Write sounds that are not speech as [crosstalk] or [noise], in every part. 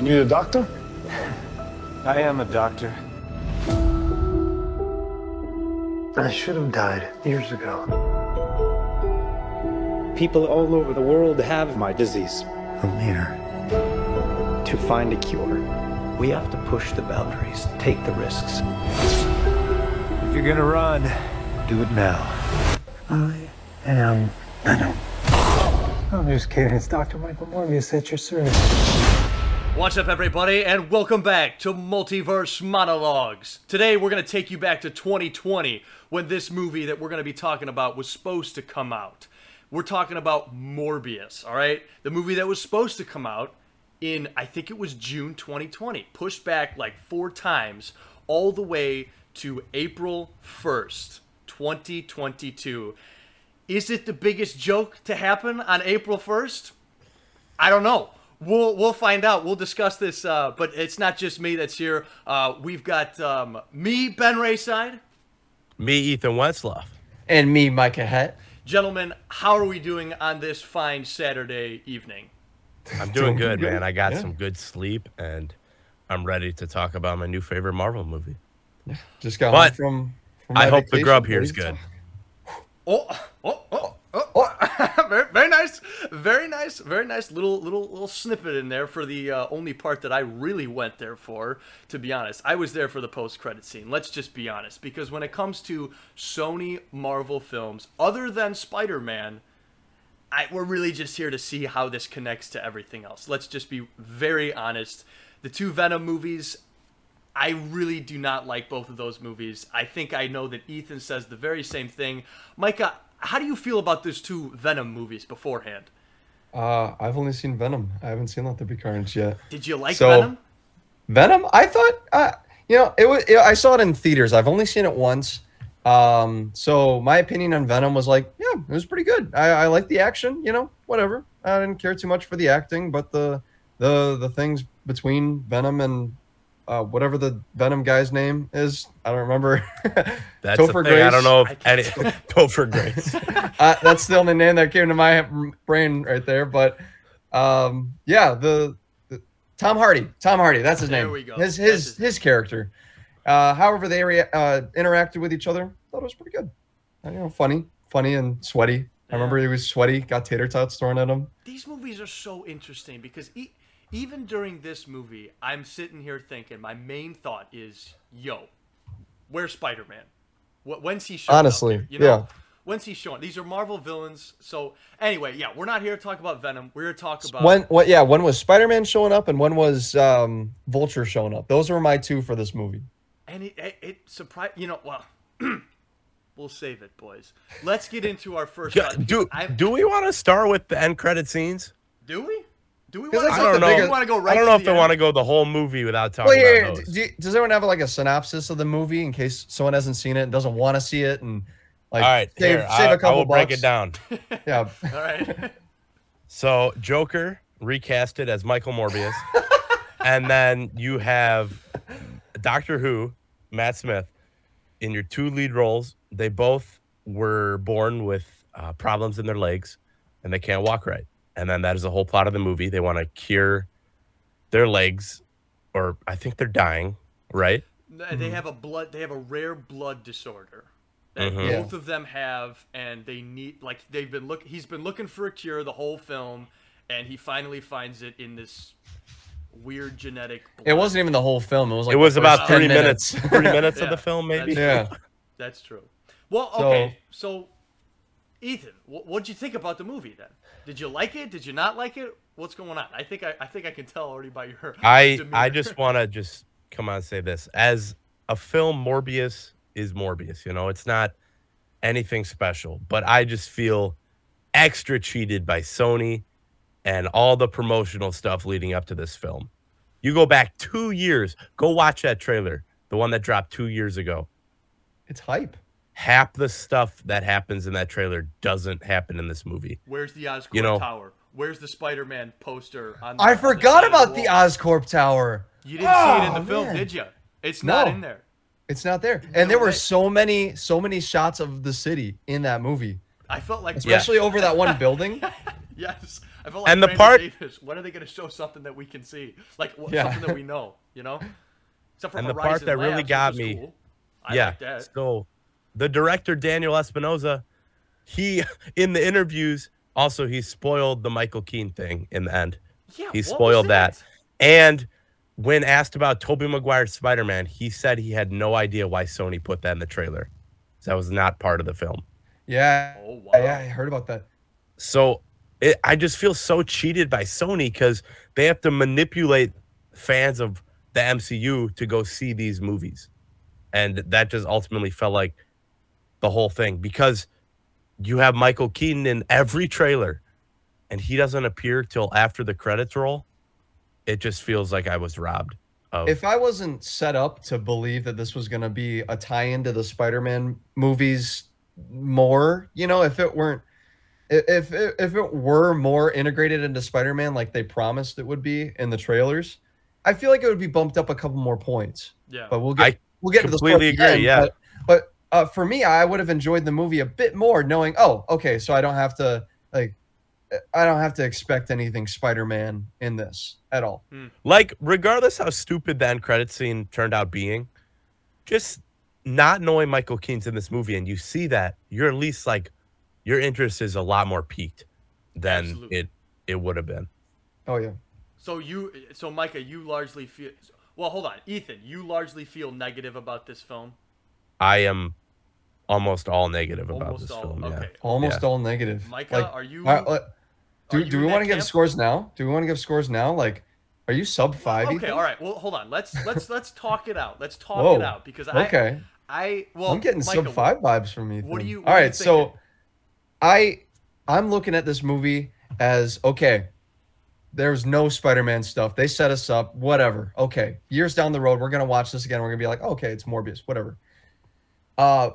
You need a doctor? I am a doctor. I should have died years ago. People all over the world have my disease. I'm here. To find a cure. We have to push the boundaries, take the risks. If you're gonna run, Do it now. I am Venom. I'm just kidding. It's Dr. Michael Morbius at your service. What's up, everybody, and welcome back to Multiverse Monologues. Today, we're going to take you back to 2020 when this movie that we're going to be talking about was supposed to come out. We're talking about Morbius, all right? The movie that was supposed to come out in, I think it was June 2020, pushed back like four times, all the way to April 1st, 2022. Is it the biggest joke to happen on April 1st? I don't know. We'll we'll find out. We'll discuss this. Uh, but it's not just me that's here. Uh, we've got um, me, Ben Rayside. Me, Ethan Wetzloff. And me, Micah Het. Gentlemen, how are we doing on this fine Saturday evening? I'm doing good, man. I got some good sleep, and I'm ready to talk about my new favorite Marvel movie. Just got But home from. from I hope the grub here is good. Oh, oh, oh, oh, oh. [laughs] very, very nice, very nice, very nice little little little snippet in there for the uh, only part that I really went there for. To be honest, I was there for the post credit scene. Let's just be honest, because when it comes to Sony Marvel films, other than Spider Man, we're really just here to see how this connects to everything else. Let's just be very honest. The two Venom movies, I really do not like both of those movies. I think I know that Ethan says the very same thing. Micah, how do you feel about those two Venom movies beforehand? Uh, I've only seen Venom. I haven't seen Let There Be Carnage yet. Did you like So- Venom? Venom, I thought, uh, you know, it was. I saw it in theaters. I've only seen it once. Um, so my opinion on Venom was like, yeah, it was pretty good. I, I like the action. You know, whatever. I didn't care too much for the acting, but the the the things between Venom and uh, whatever the Venom guy's name is, I don't remember. [laughs] That's Topher the thing. I don't know if any [laughs] Topher Grace. [laughs] uh, that's the only name that came to my brain right there. But um, yeah, the, the Tom Hardy, Tom Hardy, that's his There name. we go. His his his his character. Uh, however, they rea- uh, interacted with each other. Thought it was pretty good. Uh, you know, funny, funny and sweaty. I remember he was sweaty. Got tater tots thrown at him. These movies are so interesting because e- even during this movie, I'm sitting here thinking my main thought is, "Yo, where's Spider-Man? Wh- When's he showing Honestly, up? here? You know, yeah. When's he showing? These are Marvel villains. So anyway, yeah, we're not here to talk about Venom. We're here to talk about When what? Yeah, one was Spider Man showing up, and one was um, Vulture showing up. Those were my two for this movie. And it, it, it surprised, you know, well, [clears throat] we'll save it, boys. Let's get into our first. Yeah, do do we want to start with the end credit scenes? do we? Do we want to? I don't the know. biggest- want to go right I don't to know the if they want to go the whole movie without talking Well, here, about those. do, does everyone have like a synopsis of the movie in case someone hasn't seen it and doesn't want to see it and like All right, save, here, save I, a couple I will break it down. [laughs] Yeah, [laughs] All right. So Joker recasted as Michael Morbius, and then you have Doctor Who, Matt Smith, in your two lead roles. They both were born with uh, problems in their legs, and they can't walk right. And then that is the whole plot of the movie. They want to cure their legs, or I think they're dying, right? They have a blood. They have a rare blood disorder that Mhm. Yeah. both of them have, and they need like they've been look. He's been looking for a cure the whole film, and he finally finds it in this weird genetic. Blood. it wasn't even the whole film. It was like it was about first 10 three minutes, [laughs] three minutes of [laughs] the film, maybe. that's- yeah, That's true. Well, So- okay. So, Ethan, wh- what'd you think about the movie then? Did you like it? Did you not like it? What's going on? I think I, I think I can tell already by your. I demeanor. I just want to just come on and say this as a film Morbius is Morbius you know it's not anything special but I just feel extra cheated by Sony and all the promotional stuff leading up to this film you go back 2 years go watch that trailer the one that dropped 2 years ago it's hype. Half the stuff that happens in that trailer doesn't happen in this movie Where's the Oscorp You know- Tower? Where's the Spider-Man poster? On the, I on the forgot about the the? Oscorp Tower. You didn't see it in Oh, the film, man. did you? It's not No. in there. It's not there, and there No were so many, so many shots of the city in that movie, I felt like especially over that one [laughs] building. Yes, I feel like And the Brandon part- Davis. When are they going to show something that we can see, like wh- Yeah. something that we know? You know, except for And the part that really Labs, which got me- cool. I yeah. like that. So the director Daniel Espinosa, he [laughs] in the interviews also he spoiled the Michael Keaton thing in the end. Yeah, He spoiled that. it? And when asked about Tobey Maguire's Spider-Man, he said he had no idea why Sony put that in the trailer. That was not part of the film. Yeah. Oh wow. Yeah, I heard about that. So it, I just feel so cheated by Sony because they have to manipulate fans of the MCU to go see these movies. And that just ultimately felt like the whole thing because you have Michael Keaton in every trailer and he doesn't appear till after the credits roll. It just feels like I was robbed of If I wasn't set up to believe that this was going to be a tie-in to the Spider-Man movies more, you know, if it weren't if if if it were more integrated into Spider-Man like they promised it would be in the trailers, I feel like it would be bumped up a couple more points. Yeah. But we'll get I we'll get to the completely agree, yeah. But, but uh, for me, I would have enjoyed the movie a bit more, knowing, oh, okay, so I don't have to like, I don't have to expect anything Spider-Man in this at all. like regardless how stupid the end credit scene turned out being, just not knowing Michael Keaton's in this movie and you see that, you're at least like your interest is a lot more peaked than Absolutely. it it would have been. Oh yeah. So you, so Micah, you largely feel. Well, hold on, Ethan. You largely feel negative about this film. I am almost all negative about Almost this all. film. Yeah. Almost Yeah. all negative. Micah, Like, are you? uh, uh, are do you do we want to give scores now? Do we want to give scores now? Like, are you sub five? Okay, all right. Well, hold on. Let's let's let's talk it out. Let's talk Whoa. it out because I Okay. I well I'm getting Micah, sub five vibes from Ethan. what do you- what all are you so? I I'm looking at this movie as okay. There's no Spider-Man stuff. They set us up. Whatever. Okay. Years down the road, we're gonna watch this again. We're gonna be like, okay, it's Morbius. Whatever. Uh,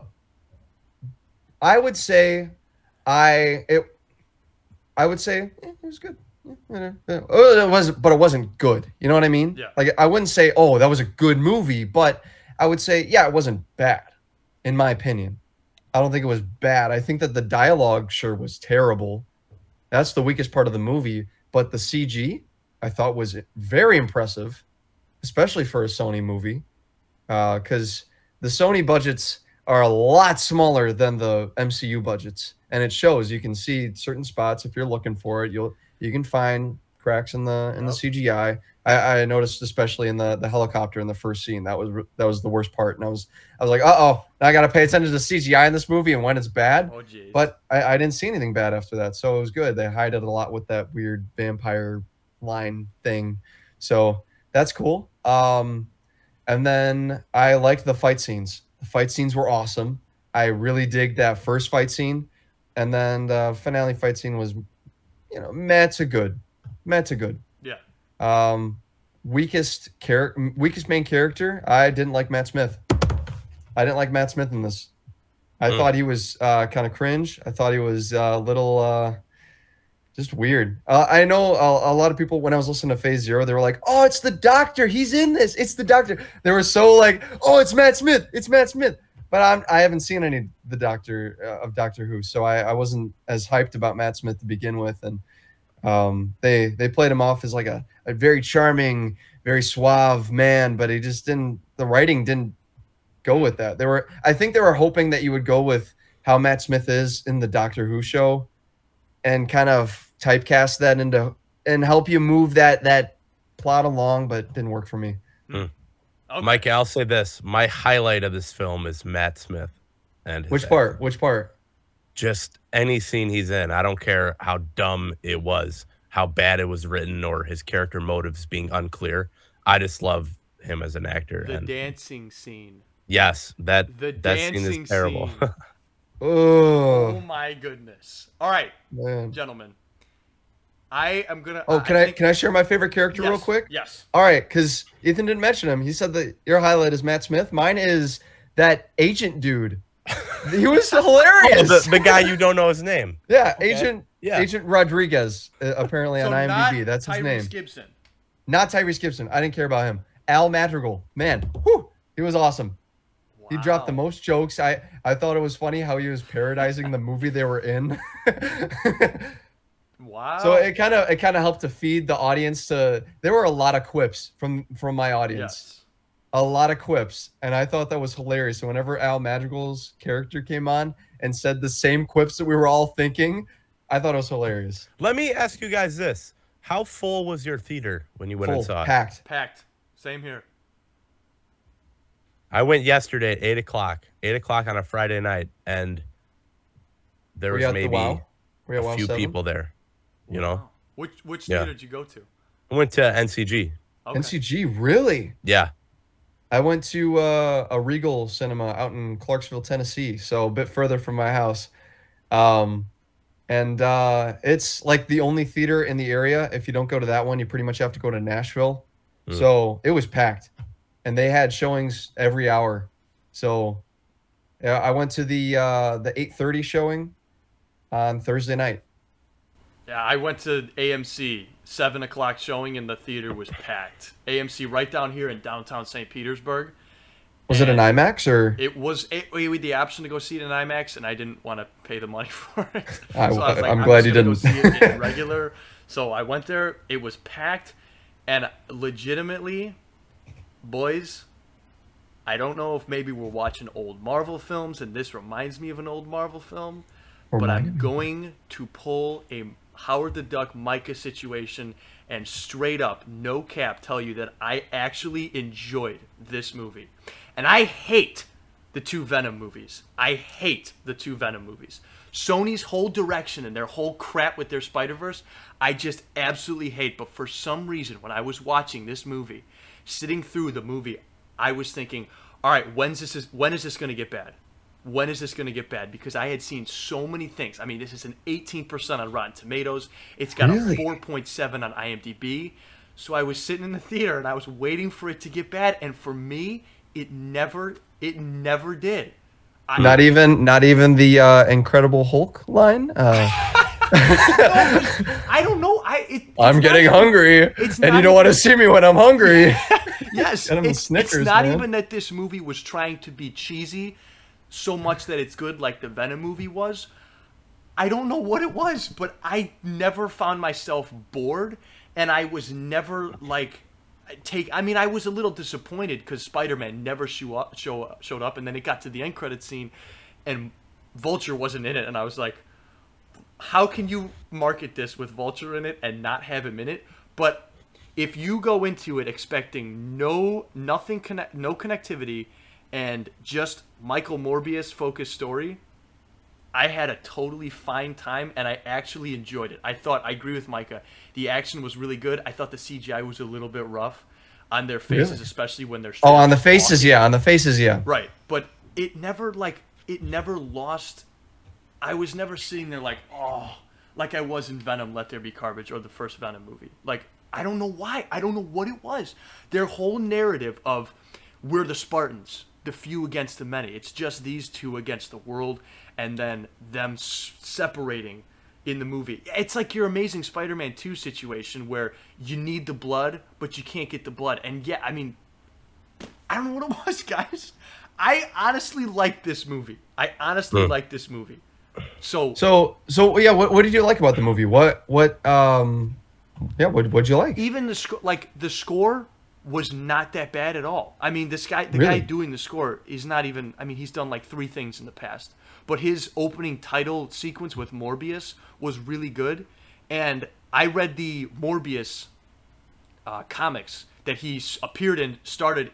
I would say, I it. I would say eh, it was good. Eh, eh, Oh, it was, but it wasn't good. You know what I mean? Yeah. Like I wouldn't say, oh, that was a good movie, but I would say, yeah, it wasn't bad, in my opinion. I don't think it was bad. I think that the dialogue sure was terrible. That's the weakest part of the movie, but the CG I thought was very impressive, especially for a Sony movie, because the Sony budgets are a lot smaller than the MCU budgets, and it shows. You can see certain spots if you're looking for it. You'll you can find cracks in the in the CGI. I, I noticed especially in the the helicopter in the first scene that was that was the worst part, and I was I was like, uh oh, I got to pay attention to CGI in this movie and when it's bad. Oh. But I, I didn't see anything bad after that, so it was good. They hide it a lot with that weird vampire line thing, so that's cool. Um, and then I liked the fight scenes. Fight scenes were awesome. I really dig that first fight scene, and then the finale fight scene was, you know, meh to good, meh to good. yeah. Um, weakest character, weakest main character. I didn't like Matt Smith. I didn't like Matt Smith in this. I Hmm. thought he was uh, kind of cringe. I thought he was a little uh, just weird. Uh, I know a, a lot of people when I was listening to Phase Zero, they were like, "Oh, it's the Doctor. He's in this. It's the Doctor." They were so like, "Oh, it's Matt Smith. It's Matt Smith." But I'm, I haven't seen any the Doctor uh, of Doctor Who, so I, I wasn't as hyped about Matt Smith to begin with, and um, they they played him off as like a, a very charming, very suave man, but he just didn't. The writing didn't go with that. They were, I think, they were hoping that you would go with how Matt Smith is in the Doctor Who show, and kind of typecast that into and help you move that that plot along, but didn't work for me. Hmm. Okay. Mike, I'll say this: my highlight of this film is Matt Smith, and his Which acting. part? Which part? Just any scene he's in. I don't care how dumb it was, how bad it was written, or his character motives being unclear. I just love him as an actor. The and dancing scene. yes, that The that scene dancing is terrible. scene. [laughs] Oh Oh my goodness. All right, man. gentlemen. I am gonna. Oh, can I think- can I share my favorite character real quick? Yes. All right, because Ethan didn't mention him. He said that your highlight is Matt Smith. Mine is that agent dude. [laughs] He was Oh, hilarious. the, the guy you don't know his name. [laughs] yeah, Okay. agent Yeah. Agent Rodriguez. Uh, apparently So on IMDb, not that's his Tyrese name. Gibson. Not Tyrese Gibson. I didn't care about him. Al Madrigal. Man, whew, he was awesome. He dropped the most jokes. I I thought it was funny how he was parodizing the movie they were in. [laughs] Wow. So it kind of it kind of helped to feed the audience to. There were a lot of quips from from my audience. yes. a lot of quips, and I thought that was hilarious. So whenever Al Madrigal's character came on and said the same quips that we were all thinking, I thought it was hilarious. Let me ask you guys this: How full was your theater when you went Full, and saw it? packed. Packed. Same here. I went yesterday at eight o'clock. Eight o'clock on a Friday night, and there Were was maybe the WoW? A WoW few 7? people there. You know, Which which Yeah. theater did you go to? I went to NCG. Okay. NCG, really? Yeah, I went to uh, a Regal cinema out in Clarksville, Tennessee, so a bit further from my house. Um, and uh, it's like the only theater in the area. If you don't go to that one, you pretty much have to go to Nashville. Mm. So it was packed, and they had showings every hour. So yeah, I went to the uh, the eight thirty showing on Thursday night. Yeah, I went to AMC, seven o'clock showing, and the theater was packed. AMC right down here in downtown St. Petersburg. Was it an IMAX or? It was it, we had the option to go see it in IMAX, and I didn't want to pay the money [laughs] for it. I- was like, I'm glad you didn't. Go see it in [laughs] regular. So I went there. It was packed, and legitimately, boys. I don't know if maybe we're watching old Marvel films, and this reminds me of an old Marvel film. but Reminded I'm going to pull a Howard the Duck Micah situation and straight up, no cap, tell you that I actually enjoyed this movie. And I hate the two Venom movies. I hate the two Venom movies. Sony's whole direction and their whole crap with their Spider Verse, I just absolutely hate. But for some reason, when I was watching this movie, sitting through the movie, I was thinking, all right, when's this? When is this going to get bad? when is this going to get bad? Because I had seen so many things. I mean, this is an 18% on Rotten Tomatoes. It's got Really? a 4.7 on IMDb. So I was sitting in the theater and I was waiting for it to get bad. And for me, it never, it never did. I, Not even, not even the uh, Incredible Hulk line. Uh, [laughs] I don't know. I. It, I'm getting even- hungry, and you don't want to see me when I'm hungry. [laughs] Yes, Get 'em a it's, Snickers, it's not man. even that this movie was trying to be cheesy so much that it's good like the Venom movie was. I don't know what it was, but I never found myself bored and I was never like take I mean I was a little disappointed cuz Spider-Man never show up, show, showed up and then it got to the end credit scene and Vulture wasn't in it and I was like how can you market this with Vulture in it and not have him in it? But if you go into it expecting no nothing connect no connectivity and just Michael Morbius focused story, I had a totally fine time and I actually enjoyed it. I thought I agree with Micah. The action was really good. I thought the CGI was a little bit rough on their faces, Really? especially when they're oh, on the faces, walking. yeah, on the faces, yeah. Right, but it never like it never lost. I was never sitting there like oh, like I was in Venom: Let There Be Carnage or the first Venom movie. Like I don't know why. I don't know what it was. Their whole narrative of we're the Spartans, the few against the many. It's just these two against the world, and then them s- separating in the movie. It's like your Amazing Spider-Man 2 situation where you need the blood, but you can't get the blood. And yeah, I mean, I don't know what it was, [laughs] guys. I honestly like this movie. I honestly Hmm. like this movie. So, So, so yeah, what, what did you like about the movie? What, what, um, yeah, what, what'd you like? even the score, like the score was not that bad at all. I mean, this guy, the guy doing the score, is not even. I mean, he's done like three things in the past, but his opening title sequence with Morbius was really good. And I read the Morbius uh, comics that he appeared in, started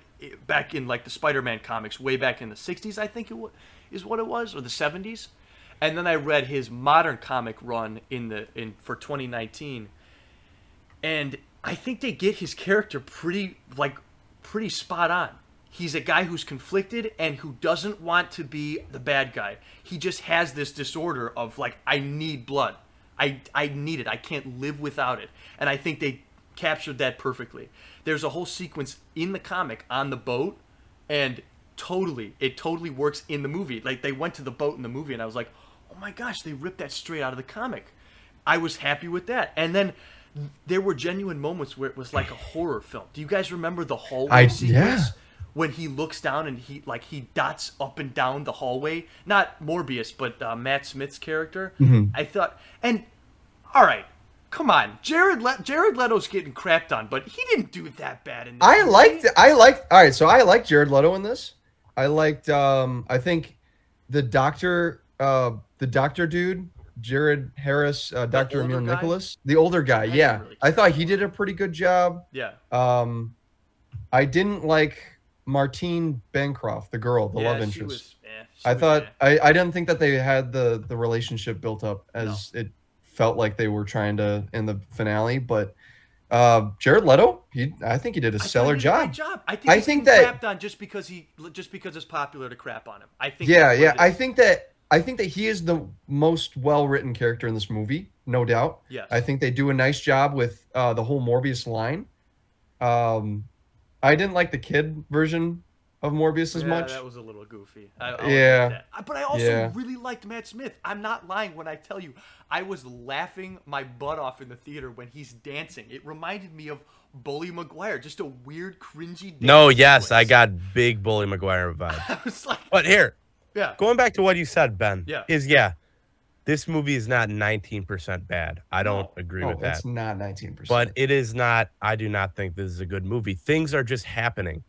back in like the Spider-Man comics, way back in the '60s, I think it was, is what it was, or the '70s. And then I read his modern comic run in the in for 2019 and I think they get his character pretty like pretty spot on. He's a guy who's conflicted and who doesn't want to be the bad guy. He just has this disorder of like I need blood. I I need it. I can't live without it. And I think they captured that perfectly. There's a whole sequence in the comic on the boat and totally it totally works in the movie. Like they went to the boat in the movie and I was like, "Oh my gosh, they ripped that straight out of the comic." I was happy with that. And then there were genuine moments where it was like a horror film. Do you guys remember the hallway I- sequence? yeah. When he looks down and he like he dots up and down the hallway, not Morbius, but uh, Matt Smith's character. Mm-hmm. I thought, and all right, come on, Jared Le- Jared Leto's getting crapped on, but he didn't do that bad in this. I movie. liked I liked all right, so I liked Jared Leto in this. I liked um I think the doctor uh the doctor dude, Jared Harris, uh, Dr. Emil guy? Nicholas, the older guy. didn't Yeah. really I thought he did a pretty good job. Yeah. Um I didn't like Martine Bancroft, the girl, the yeah, love interest. was- eh, I thought eh. I, I didn't think that they had the the relationship built up as it felt like they were trying to in the finale, but uh Jared Leto, he I think he did a I stellar he did a great job. job. I think, I think that- crapped on just because he just because it's popular to crap on him. I think. Yeah, yeah. I think that I think that he is the most well written character in this movie, no doubt. Yes. I think they do a nice job with uh, the whole Morbius line. Um, I didn't like the kid version of Morbius as yeah, much. that was a little goofy. I, I'll Yeah. admit. But I also Yeah. really liked Matt Smith. I'm not lying when I tell you I was laughing my butt off in the theater when he's dancing. It reminded me of Bully Maguire, just a weird, cringy. No, dance yes, I got big Bully Maguire vibe. [laughs] I was like, But here, yeah, going back to what you said, Ben, Yeah. is yeah, this movie is not 19% bad. I don't No. agree oh, with that. it's not nineteen percent. But it is not, I do not think this is a good movie. Things are just happening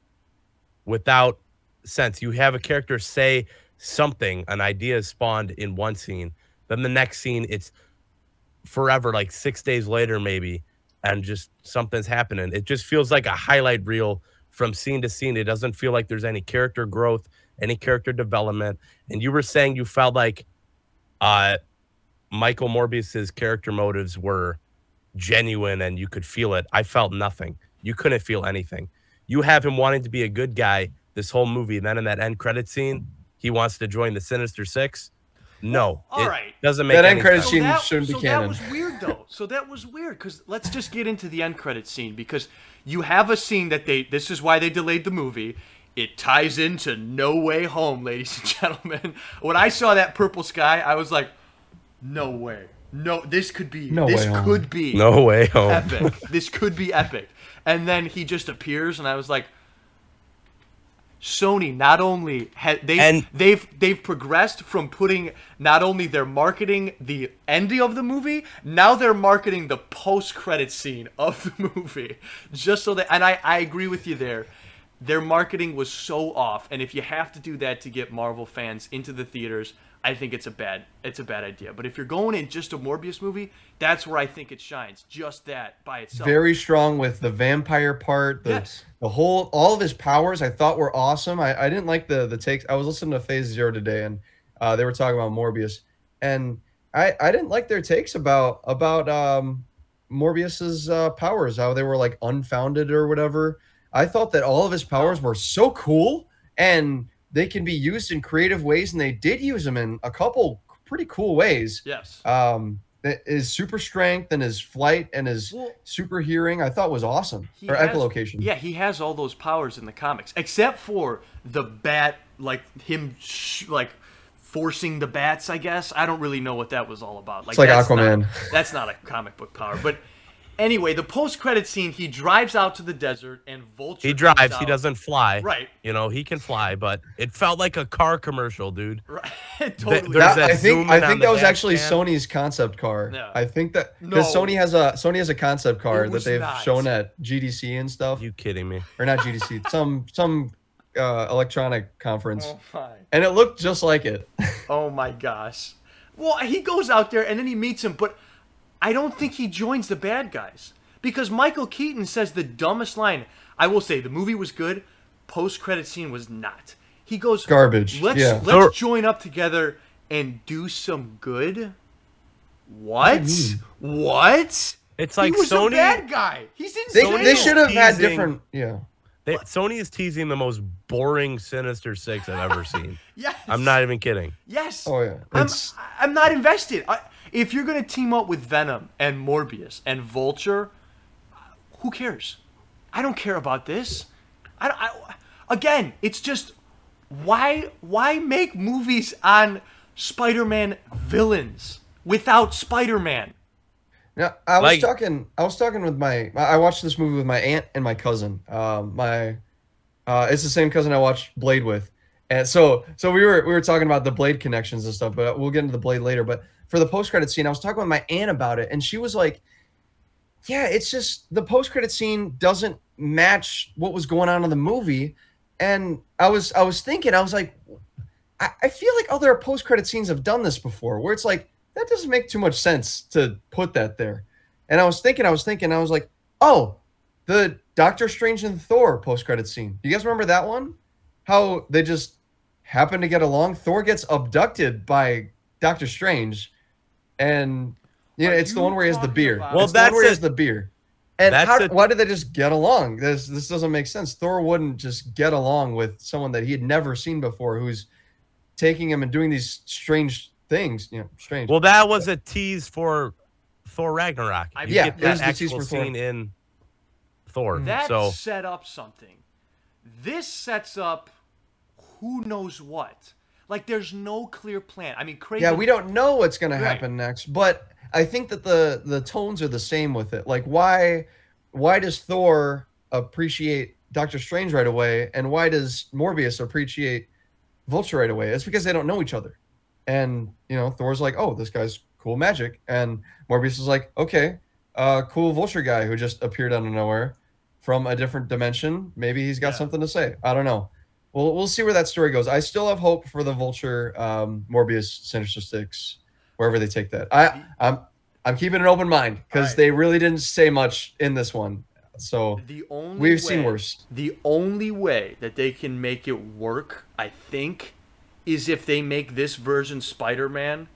without sense. You have a character say something, an idea is spawned in one scene, then the next scene, it's forever, like six days later, maybe, and just something's happening. It just feels like a highlight reel from scene to scene. It doesn't feel like there's any character growth, any character development. And you were saying you felt like uh Michael Morbius's character motives were genuine and you could feel it. I felt nothing. You couldn't feel anything. You have him wanting to be a good guy this whole movie. Then in that end credit scene, he wants to join the Sinister Six. No, all it right. doesn't make That any end credit sense. scene that, shouldn't be so canon. that was weird though. So that was weird because let's just get into the end credit scene because you have a scene that they. This is why they delayed the movie. It ties into No Way Home, ladies and [laughs] gentlemen. When I saw that purple sky, I was like, "No way, no, this could be, No this way home. could be No way home. epic. this could be epic." And then he just appears, and I was like, Sony not only had they And- they've they've progressed from putting not only their marketing the ending of the movie, now they're marketing the post credit scene of the [laughs] movie. Just so that and I, I agree with you there. Their marketing was so off, and if you have to do that to get Marvel fans into the theaters, I think it's a bad it's a bad idea. But if you're going in just a Morbius movie, that's where I think it shines. Just that by itself. very strong with the vampire part. The, Yes. the whole all of his powers I thought were awesome. I, I didn't like the the takes. I was listening to Phase Zero today, and uh, they were talking about Morbius, and I I didn't like their takes about about um, Morbius's uh, powers, how they were like unfounded or whatever. I thought that all of his powers were so cool and they can be used in creative ways, and they did use them in a couple pretty cool ways yes. um his super strength and his flight and his Well- super hearing i thought was awesome or has- echolocation Yeah, he has all those powers in the comics, except for the bat, like him, sh- like forcing the bats. I guess I don't really know what that was all about. Like, It's like that's Aquaman. Not, that's not a comic book power, but anyway, the post-credit scene, he drives out to the desert and Vulture. He comes drives, he doesn't fly. Right. You know, he can fly, but it felt like a car commercial, dude. [laughs] Right, totally. there's That- that i think i think that was actually cam. sony's concept car Yeah. i think that because No. sony has a sony has a concept car that they've not. shown at gdc and stuff You kidding me? or not gdc [laughs] some some uh, electronic conference Oh my. and it looked just like it [laughs] Oh my gosh. Well, he goes out there and then he meets him, but I don't think he joins the bad guys because Michael Keaton says the dumbest line. I will say the movie was good. Post credit scene was not. He goes Garbage, Let's yeah. let's Or- join up together and do some good. What? What? It's like he was Sony- a bad guy. He's in they, Sony they should have had different yeah They, Sony is teasing the most boring Sinister Six I've ever seen. [laughs] Yes. I'm not even kidding. Yes. Oh, yeah. I'm, I'm not invested. I, if you're gonna team up with Venom and Morbius and Vulture, who cares? I don't care about this. I, I again, it's just why why make movies on Spider-Man villains without Spider-Man? Yeah, I was Like- talking. I was talking with my. I watched this movie with my aunt and my cousin. Um, my, uh, it's the same cousin I watched Blade with, and so so we were we were talking about the Blade connections and stuff. But we'll get into the Blade later. But for the post credit scene, I was talking with my aunt about it, and she was like, yeah, it's just the post credit scene doesn't match what was going on in the movie. And I was I was thinking, I was like, I, I feel like other post credit scenes have done this before, where it's like that doesn't make too much sense to put that there. And I was thinking, I was thinking, I was like, oh, the Doctor Strange and Thor post credit scene. You guys remember that one? How they just happen to get along. Thor gets abducted by Doctor Strange, and you know Are it's the one where he has the beer. about- Well, It's the one that's where he has the beer. And how, a- why did they just get along? This this doesn't make sense. Thor wouldn't just get along with someone that he had never seen before, who's taking him and doing these strange things. You know, strange. Well, that was a tease for Thor Ragnarok. I- You Yeah, get it that was actual for Thor. scene in Thor. That so set up something. This sets up who knows what. Like there's no clear plan. I mean, Kraven. yeah, we don't know what's going Right. to happen next, but I think that the the tones are the same with it. Like, why why does Thor appreciate Doctor Strange right away, and why does Morbius appreciate Vulture right away? It's because they don't know each other, and you know, Thor's like, oh, this guy's cool magic, and Morbius is like, okay, uh, cool Vulture guy who just appeared out of nowhere from a different dimension. Maybe he's got Yeah. something to say. I don't know. We'll we'll see where that story goes. I still have hope for the Vulture, um, Morbius, Sinister Six, wherever they take that. I I'm I'm keeping an open mind because Alright. they really didn't say much in this one. So The only We've way, seen worse. The only way that they can make it work, I think, is if they make this version Spider-Man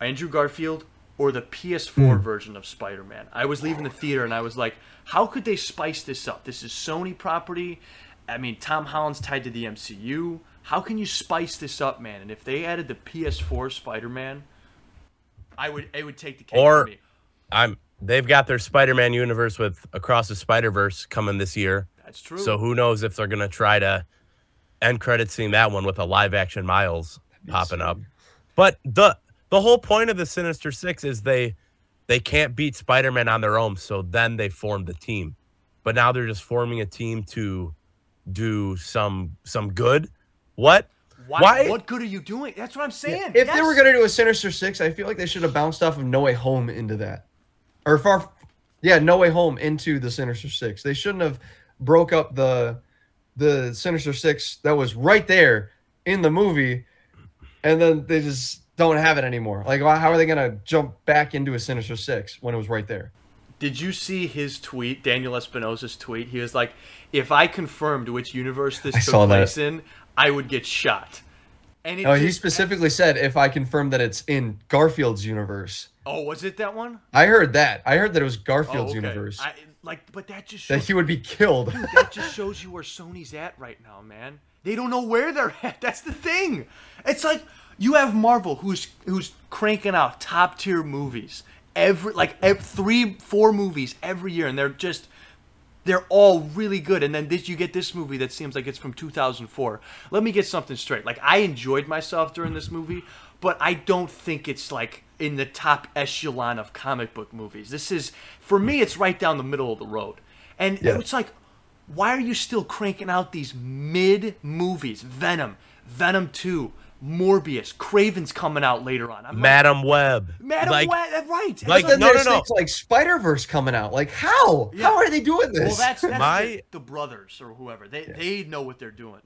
Andrew Garfield or the PS4 Hmm. version of Spider-Man. I was leaving the theater and I was like, how could they spice this up? This is Sony property. I mean, Tom Holland's tied to the MCU. How can you spice this up, man? And if they added the PS4 Spider-Man, I would it would take the cake Or- me. I'm. They've got their Spider-Man universe with Across the Spider-Verse coming this year. That's true. So who knows if they're gonna try to end credit seeing that one with a live action Miles popping up. But the the whole point of the Sinister Six is they they can't beat Spider-Man on their own, so then they formed the team. But now they're just forming a team to do some some good. What? Why, Why- What good are you doing? That's what I'm saying. if they were gonna do a Sinister Six, I feel like they should have bounced off of No Way Home into that, or far, yeah, No Way Home into the Sinister Six. They shouldn't have broke up the the Sinister Six that was right there in the movie, and then they just don't have it anymore. Like, how are they gonna jump back into a Sinister Six when it was right there? Did you see his tweet, Daniel Espinosa's tweet? He was like, "If I confirmed which universe this I took saw that. place in, I would get shot." And it Oh, he just- specifically said if I confirmed that it's in Garfield's universe. Oh, was it that one? I heard that. I heard that it was Oh, Garfield's okay. universe. I, like, but that just that he would be killed. that just shows you where Sony's at right now, man. They don't know where they're [laughs] at. That's the thing. It's like you have Marvel, who's who's cranking out top tier movies every like ev three, four movies every year, and they're just they're all really good. And then this, you get this movie that seems like it's from 2004. Let me get something straight. Like I enjoyed myself during this movie, but I don't think it's like in the top echelon of comic book movies. This is for me, it's right down the middle of the road. And Yeah. it's like, why are you still cranking out these mid movies? Venom, Venom 2, Morbius, Kraven's coming out later on. I'm like, Madam Web. Madam like, Web, right? Like, then no, no, there's no. things like Spider Verse coming out. Like how? Yeah. How are they doing this? Well, that's, that's [laughs] My- the, the brothers or whoever. They they know what they're doing.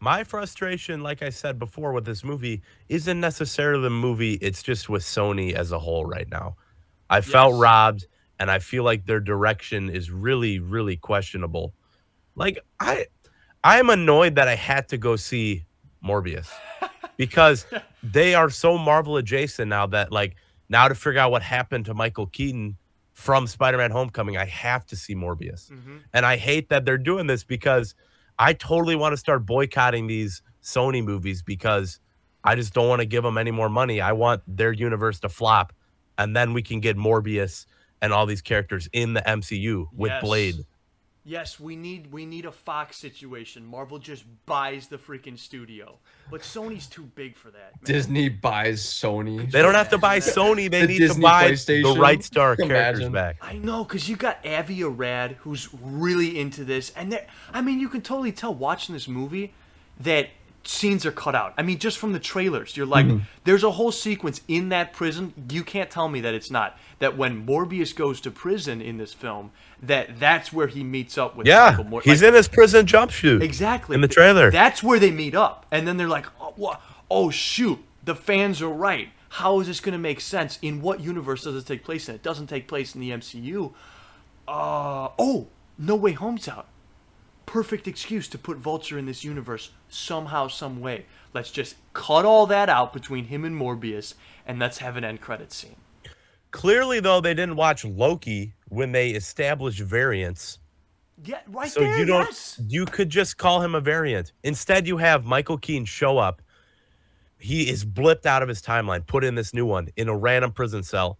my frustration, like I said before, with this movie isn't necessarily the movie. It's just with Sony as a whole right now. I felt Yes. robbed, and I feel like their direction is really, really questionable. Like I, I'm annoyed that I had to go see Morbius because they are so Marvel adjacent now that like now to figure out what happened to Michael Keaton from Spider-Man: Homecoming, I have to see Morbius. Mm-hmm. And I hate that they're doing this because I totally want to start boycotting these Sony movies because I just don't want to give them any more money. I want their universe to flop, and then we can get Morbius and all these characters in the MCU with Yes. Blade. Yes, we need we need a Fox situation. Marvel just buys the freaking studio, but Sony's too big for that. Man. Disney buys Sony. They don't have to buy Sony; they The need to buy the PlayStation? rights to our characters Imagine. back. I know, cause you got Avi Arad, who's really into this, and I mean, you can totally tell watching this movie that scenes are cut out. I mean, just from the trailers, you're like, there's a whole sequence in that prison. You can't tell me that it's not. That when Morbius goes to prison in this film, that that's where he meets up with Yeah, Michael Mor- he's like, in his prison jumpsuit. Exactly. In the trailer. That's where they meet up. And then they're like, oh, oh shoot, the fans are right. How is this going to make sense? In what universe does it take place in? It doesn't take place in the MCU. Uh, oh, No Way Home's out. Perfect excuse to put Vulture in this universe somehow, some way. Let's just cut all that out between him and Morbius, and let's have an end credit scene. Clearly, though, they didn't watch Loki when they established variants. Yeah, right So there. you don't. yes. You could just call him a variant. Instead, you have Michael Keaton show up. He is blipped out of his timeline, put in this new one in a random prison cell,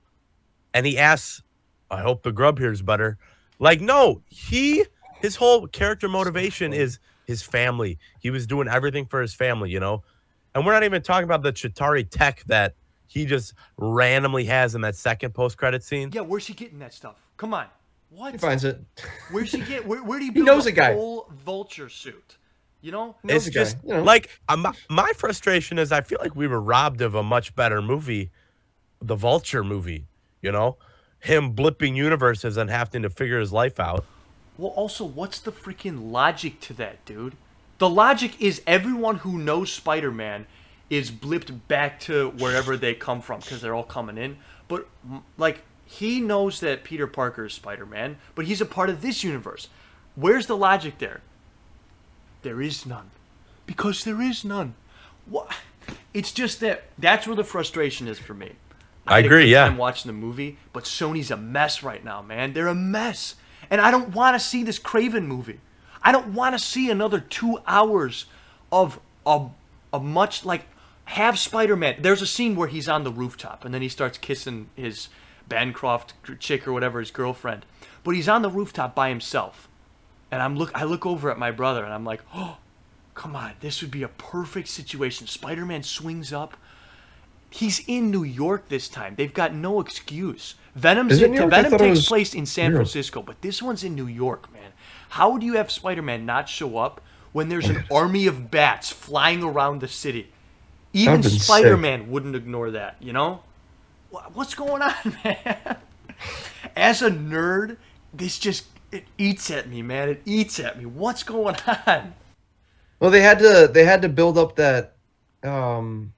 and he asks, "I hope the grub here's better." Like, no, he his whole character motivation is his family. He was doing everything for his family, you know. And we're not even talking about the Chitauri tech that he just randomly has in that second post credit scene. Yeah, where's she getting that stuff? Come on. What? He finds it. Where'd she get? Where, where do you [laughs] He build knows a a guy. full vulture suit? You know? knows it's a guy, just you know. like uh, my, my frustration is I feel like we were robbed of a much better movie, the Vulture movie. You know, him blipping universes and having to figure his life out. Well, also, what's the freaking logic to that, dude? The logic is everyone who knows Spider-Man is blipped back to wherever they come from because they're all coming in. But like he knows that Peter Parker is Spider-Man, but he's a part of this universe. Where's the logic there? There is none. Because there is none. What? It's just that that's where the frustration is for me. I a agree, yeah. I'm watching the movie, but Sony's a mess right now, man. They're a mess. And I don't want to see this Kraven movie. I don't want to see another two hours of a, a much like have Spider-Man. There's a scene where he's on the rooftop and then he starts kissing his Bancroft chick or whatever his girlfriend, but he's on the rooftop by himself. And I'm look I look over at my brother and I'm like, oh, [gasps] come on, this would be a perfect situation. Spider-Man swings up. He's in New York this time. They've got no excuse. Venom's in, New York? Venom takes place in San. Francisco, but this one's in New York, man. How do you have Spider-Man not show up when there's an [laughs] army of bats flying around the city? Even sick. Spider-Man wouldn't ignore that, you know? What's going on, [laughs] man? As a nerd, this just it eats at me, man. It eats at me. What's going [laughs] on? Well, they had to they had to build up that um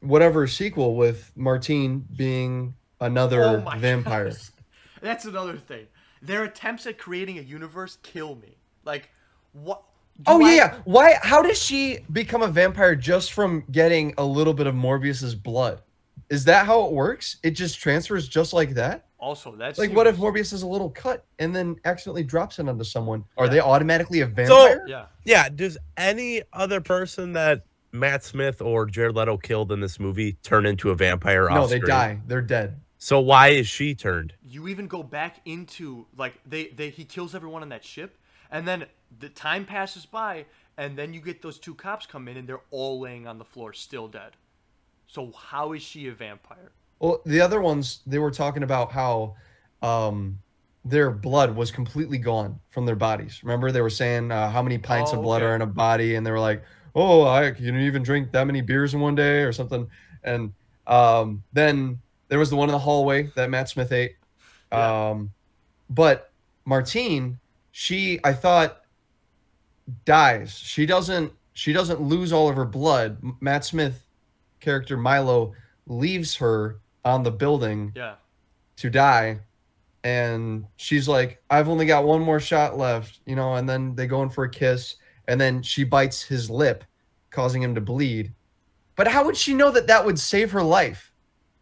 whatever sequel with Martine being another Oh my vampire. gosh. [laughs] That's another thing. Their attempts at creating a universe kill me. Like, what? do Oh I- yeah, yeah. Why how does she become a vampire just from getting a little bit of Morbius's blood? Is that how it works? It just transfers just like that? Also, that's Like what if Morbius is a little cut and then accidentally drops it onto someone? Are Yeah. they automatically a vampire? Yeah. Yeah. Does any other person that Matt Smith or Jared Leto killed in this movie turn into a vampire? no, they screen? die. They're dead. So why is she turned? You even go back into like they they he kills everyone on that ship, and then the time passes by, and then you get those two cops come in, and they're all laying on the floor, still dead. So how is she a vampire? Well, the other ones they were talking about how um their blood was completely gone from their bodies. Remember they were saying uh, how many pints Oh, of blood okay. are in a body, and they were like, "Oh, I can even drink that many beers in one day or something." And um, then there was the one in the hallway that Matt Smith ate. Yeah. Um, but Martine, she I thought dies. She doesn't. She doesn't lose all of her blood. Matt Smith character Milo leaves her on the building Yeah. to die and she's like i've only got one more shot left you know and then they go in for a kiss and then she bites his lip causing him to bleed but how would she know that that would save her life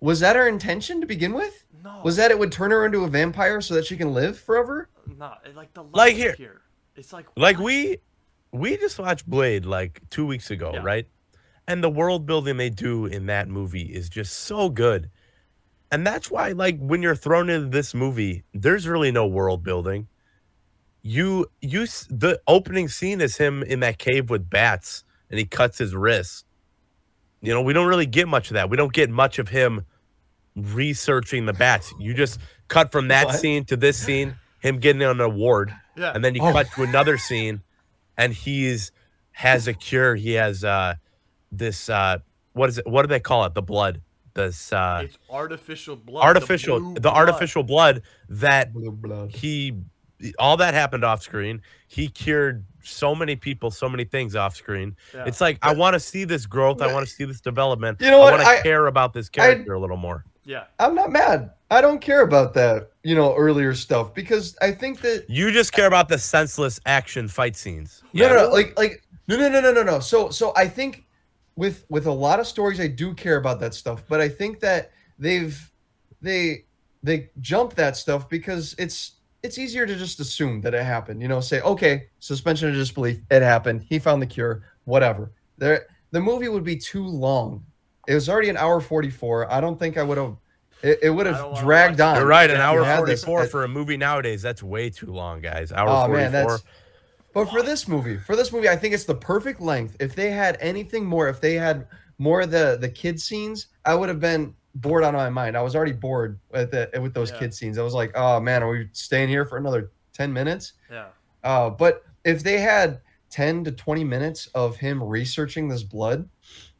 was that her intention to begin with No. was that it would turn her into a vampire so that she can live forever no like the Like here- here? It's like Like what? we we just watched Blade like two weeks ago, Yeah. right? And the world building they do in that movie is just so good. And that's why, like, when you're thrown into this movie, there's really no world building. You you the opening scene is him in that cave with bats and he cuts his wrist. You know, we don't really get much of that. We don't get much of him researching the bats. You just cut from that What? scene to this scene, him getting an award Yeah. and then you Oh. cut to another scene and he's has a cure. He has uh this uh what is it? What do they call it? The blood. This uh It's artificial blood. artificial the, blood. artificial blood that blood. he all that happened off screen. He cured so many people, so many things off screen. Yeah. It's like I want to see this growth. I want to see this development. You know I what? want I- to care about this character a little more. Yeah. I'm not mad. I don't care about that, you know, earlier stuff because I think that You just care about the senseless action fight scenes. no, no, no, like, like, no, no, no, no, no, no. So, so I think with with a lot of stories, I do care about that stuff, but I think that they've they they jump that stuff because it's it's easier to just assume that it happened. You know, say, okay, suspension of disbelief, it happened. He found the cure, whatever. There, the movie would be too long. It was already an hour forty four. I don't think I would have. It, it would have dragged on. You're right. An hour forty-four this- for a movie nowadays. That's way too long, guys. Hour Oh forty man, that's. But for this movie, for this movie, I think it's the perfect length. If they had anything more, if they had more of the the kid scenes, I would have been bored out of my mind. I was already bored with the, with those Yeah. kid scenes. I was like, oh man, are we staying here for another ten minutes? Yeah. Uh, but if they had ten to twenty minutes of him researching this blood,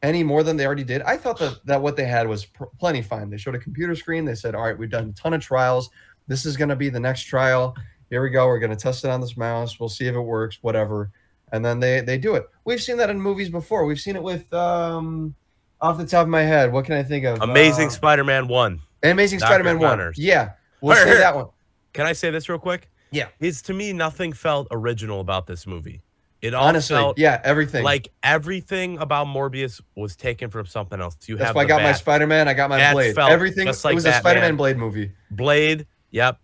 any more than they already did, I thought that that what they had was pr- plenty fine. They showed a computer screen. They said, all right, we've done a ton of trials. This is going to be the next trial here we go. We're going to test it on this mouse. We'll see if it works, whatever. And then they they do it. We've seen that in movies before. We've seen it with um off the top of my head. What can I think of? Amazing Uh, Spider-Man one. Amazing Dr. Spider-Man one. Yeah, we'll Here, say that one. Can I say this real quick? Yeah. Is to me nothing felt original about this movie. It all Honestly, felt yeah, everything. like everything about Morbius was taken from something else. You that's have why I the got my. Spider-Man. I got my Bat Blade. Everything. just like it was a Spider-Man Blade movie. Blade. Yep.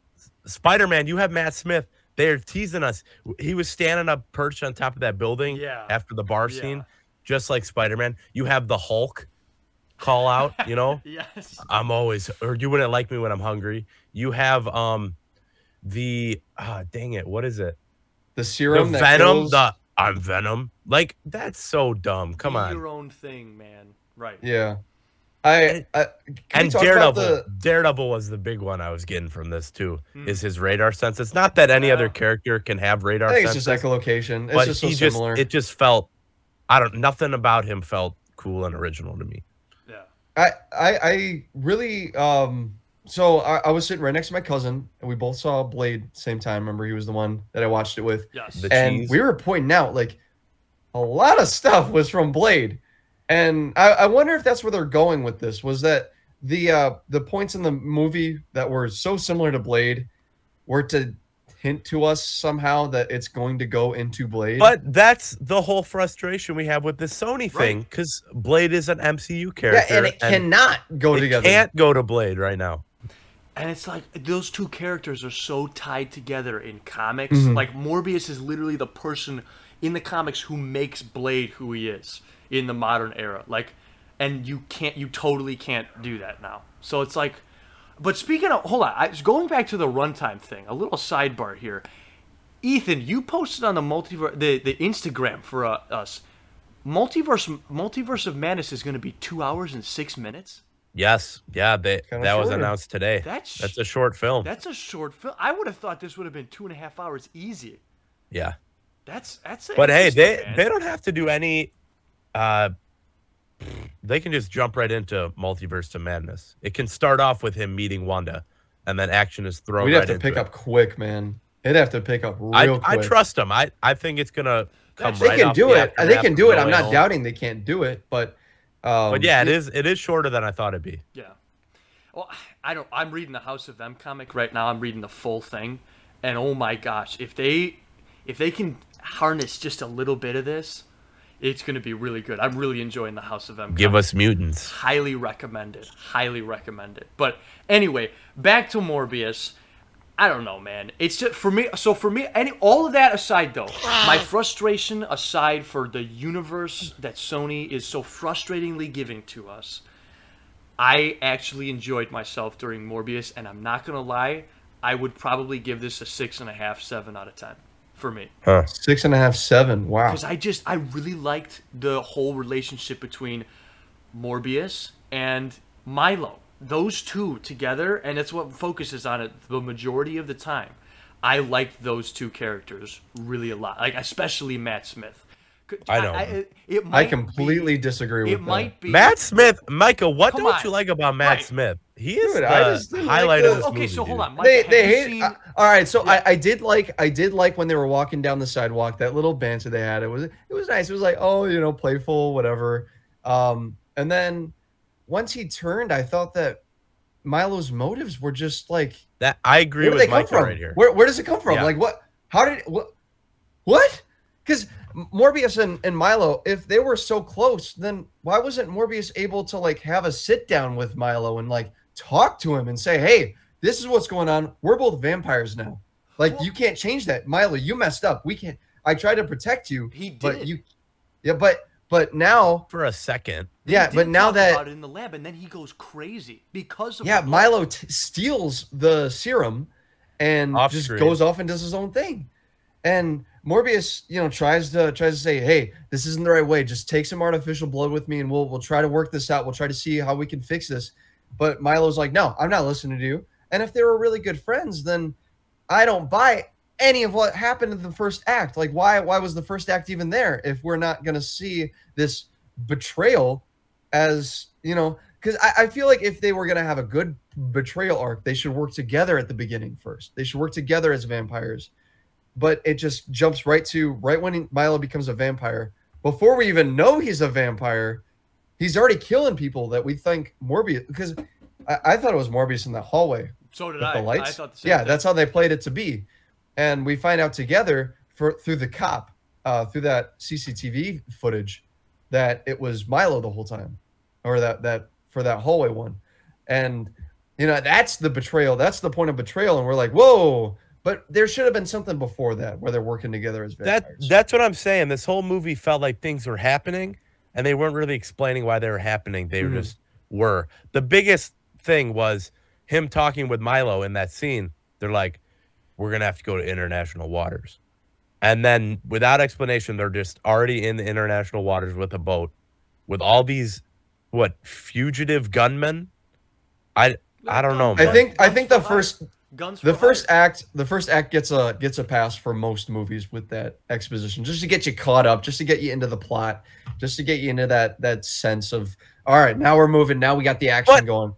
Spider-Man. You have Matt Smith. They're teasing us. He was standing up perched on top of that building Yeah. after the bar Yeah. scene, just like Spider-Man. You have the Hulk call out. You know, [laughs] Yes. I'm always or you wouldn't like me when I'm hungry. You have um the ah dang it, what is it? The The serum. that Venom. kills- The I'm Venom. Like that's so dumb. Come Do on. Your own thing, man. Right. Yeah. I. I can and Daredevil. about the- Daredevil was the big one I was getting from this too. Hmm. Is his radar sense? It's not that any other character can have radar I think it's senses, just echolocation. It's but just so he just similar. it just felt. I don't. Nothing about him felt cool and original to me. Yeah. I, I I really um so I, I was sitting right next to my cousin and we both saw Blade same time. Remember he was the one that I watched it with. Yes. The and cheese. we were pointing out like a lot of stuff was from Blade. And I, I wonder if that's where they're going with this. Was that the uh the points in the movie that were so similar to Blade were to hint to us somehow that it's going to go into Blade? But that's the whole frustration we have with this Sony thing because Blade is an MCU yeah, character. and it cannot go it together. can't go to Blade right now. And it's like those two characters are so tied together in comics. Mm-hmm. Like Morbius is literally the person in the comics who makes Blade who he is in the modern era. Like and you can't you totally can't do that now. So it's like but speaking of hold on, I going back to the runtime thing, a little sidebar here. Ethan, you posted on the multiverse the, the Instagram for uh, us. Multiverse Multiverse of Madness is going to be 2 hours and 6 minutes. Yes, yeah, they, kinda that was announced today. That's- that's a short film. That's a short film. I would have thought this would have been two and a half hours easy. yeah. That's that's. It. But hey, they man. they don't have to do any. Uh, they can just jump right into multiverse to madness. It can start off with him meeting Wanda, and then action is thrown. We'd right have to pick it. up quick, man. It'd have to pick up real I, quick. I trust them. I I think it's gonna come. They right can off do the it. They can do it. I'm not Home. doubting they can't do it, but um, But yeah, it is it is shorter than I thought it'd be. Yeah. Well, I don't. I'm reading the House of M comic right now. I'm reading the full thing, and oh my gosh, if they if they can harness just a little bit of this, it's going to be really good. I'm really enjoying the House of M. Give us mutants. highly recommended. Highly recommended. But anyway, back to Morbius. I don't know, man. It's just for me. So for me, any all of that aside, though, my [sighs] frustration aside for the universe that Sony is so frustratingly giving to us, I actually enjoyed myself during Morbius, and I'm not gonna lie, I would probably give this a six and a half, seven out of ten for me six and a half, seven. Wow. because I just I really liked the whole relationship between Morbius and Milo. Those two together, and it's what focuses on it the majority of the time. I liked those two characters really a lot, like especially Matt Smith, I know. it, it I might completely Be, disagree with it that. might be Matt Smith, Micah, what Come don't on. you like about Matt Right. Smith? He is Dude, the I just didn't like highlight the- of this Okay, movie. so hold on. Micah, they they you hate. seen- uh, all right, so Yeah. I, I did like I did like when they were walking down the sidewalk. That little banter they had. It was it was nice. It was like oh you know playful whatever. Um, and then once he turned, I thought that Milo's motives were just like That I agree where with they come right here. Where where does it come from? Yeah. Like what? How did what? What? Because Morbius and, and Milo, if they were so close, then why wasn't Morbius able to like have a sit down with Milo and like talk to him and say, "Hey, this is what's going on. We're both vampires now. Like Well- you can't change that, Milo. You messed up. We can't. I tried to protect you, He did. but you, yeah, but but now, For a second. Yeah, did but now that in the lab, and then he goes crazy because of yeah. Milo t- steals the serum and Off just screen. goes off and does his own thing. And Morbius, you know, tries to tries to say, "Hey, this isn't the right way. Just take some artificial blood with me, and we'll we'll try to work this out. We'll try to see how we can fix this." But Milo's like, "No, I'm not listening to you." And if they were really good friends, then I don't buy any of what happened in the first act. Like, why why was the first act even there if we're not to see this betrayal as you know? Because I, I feel like if they were to have a good betrayal arc, they should work together at the beginning first. They should work together as vampires. But it just jumps right to right when Milo becomes a vampire. Before we even know he's a vampire, he's already killing people that we think Morbius. Because I, I thought it was Morbius in the hallway So did with I. the lights. I thought the same yeah, thing. that's how they played it to be. And we find out together for through the cop, uh, through that CCTV footage, that it was Milo the whole time, or that that for that hallway one, and you know that's the betrayal. That's the point of betrayal, and we're like, whoa. But there should have been something before that where they're working together as That that's what I'm saying. This whole movie felt like things were happening and they weren't really explaining why they were happening. They Mhm. just were. The biggest thing was him talking with Milo in that scene. They're like, We're gonna have to go to international waters. And then without explanation, they're just already in the international waters with a boat with all these what fugitive gunmen. I I don't know, I man. think I think the first guns. the first hire. act the first act gets a gets a pass for most movies with that exposition just to get you caught up just to get you into the plot just to get you into that that sense of all right now we're moving now we got the action But- going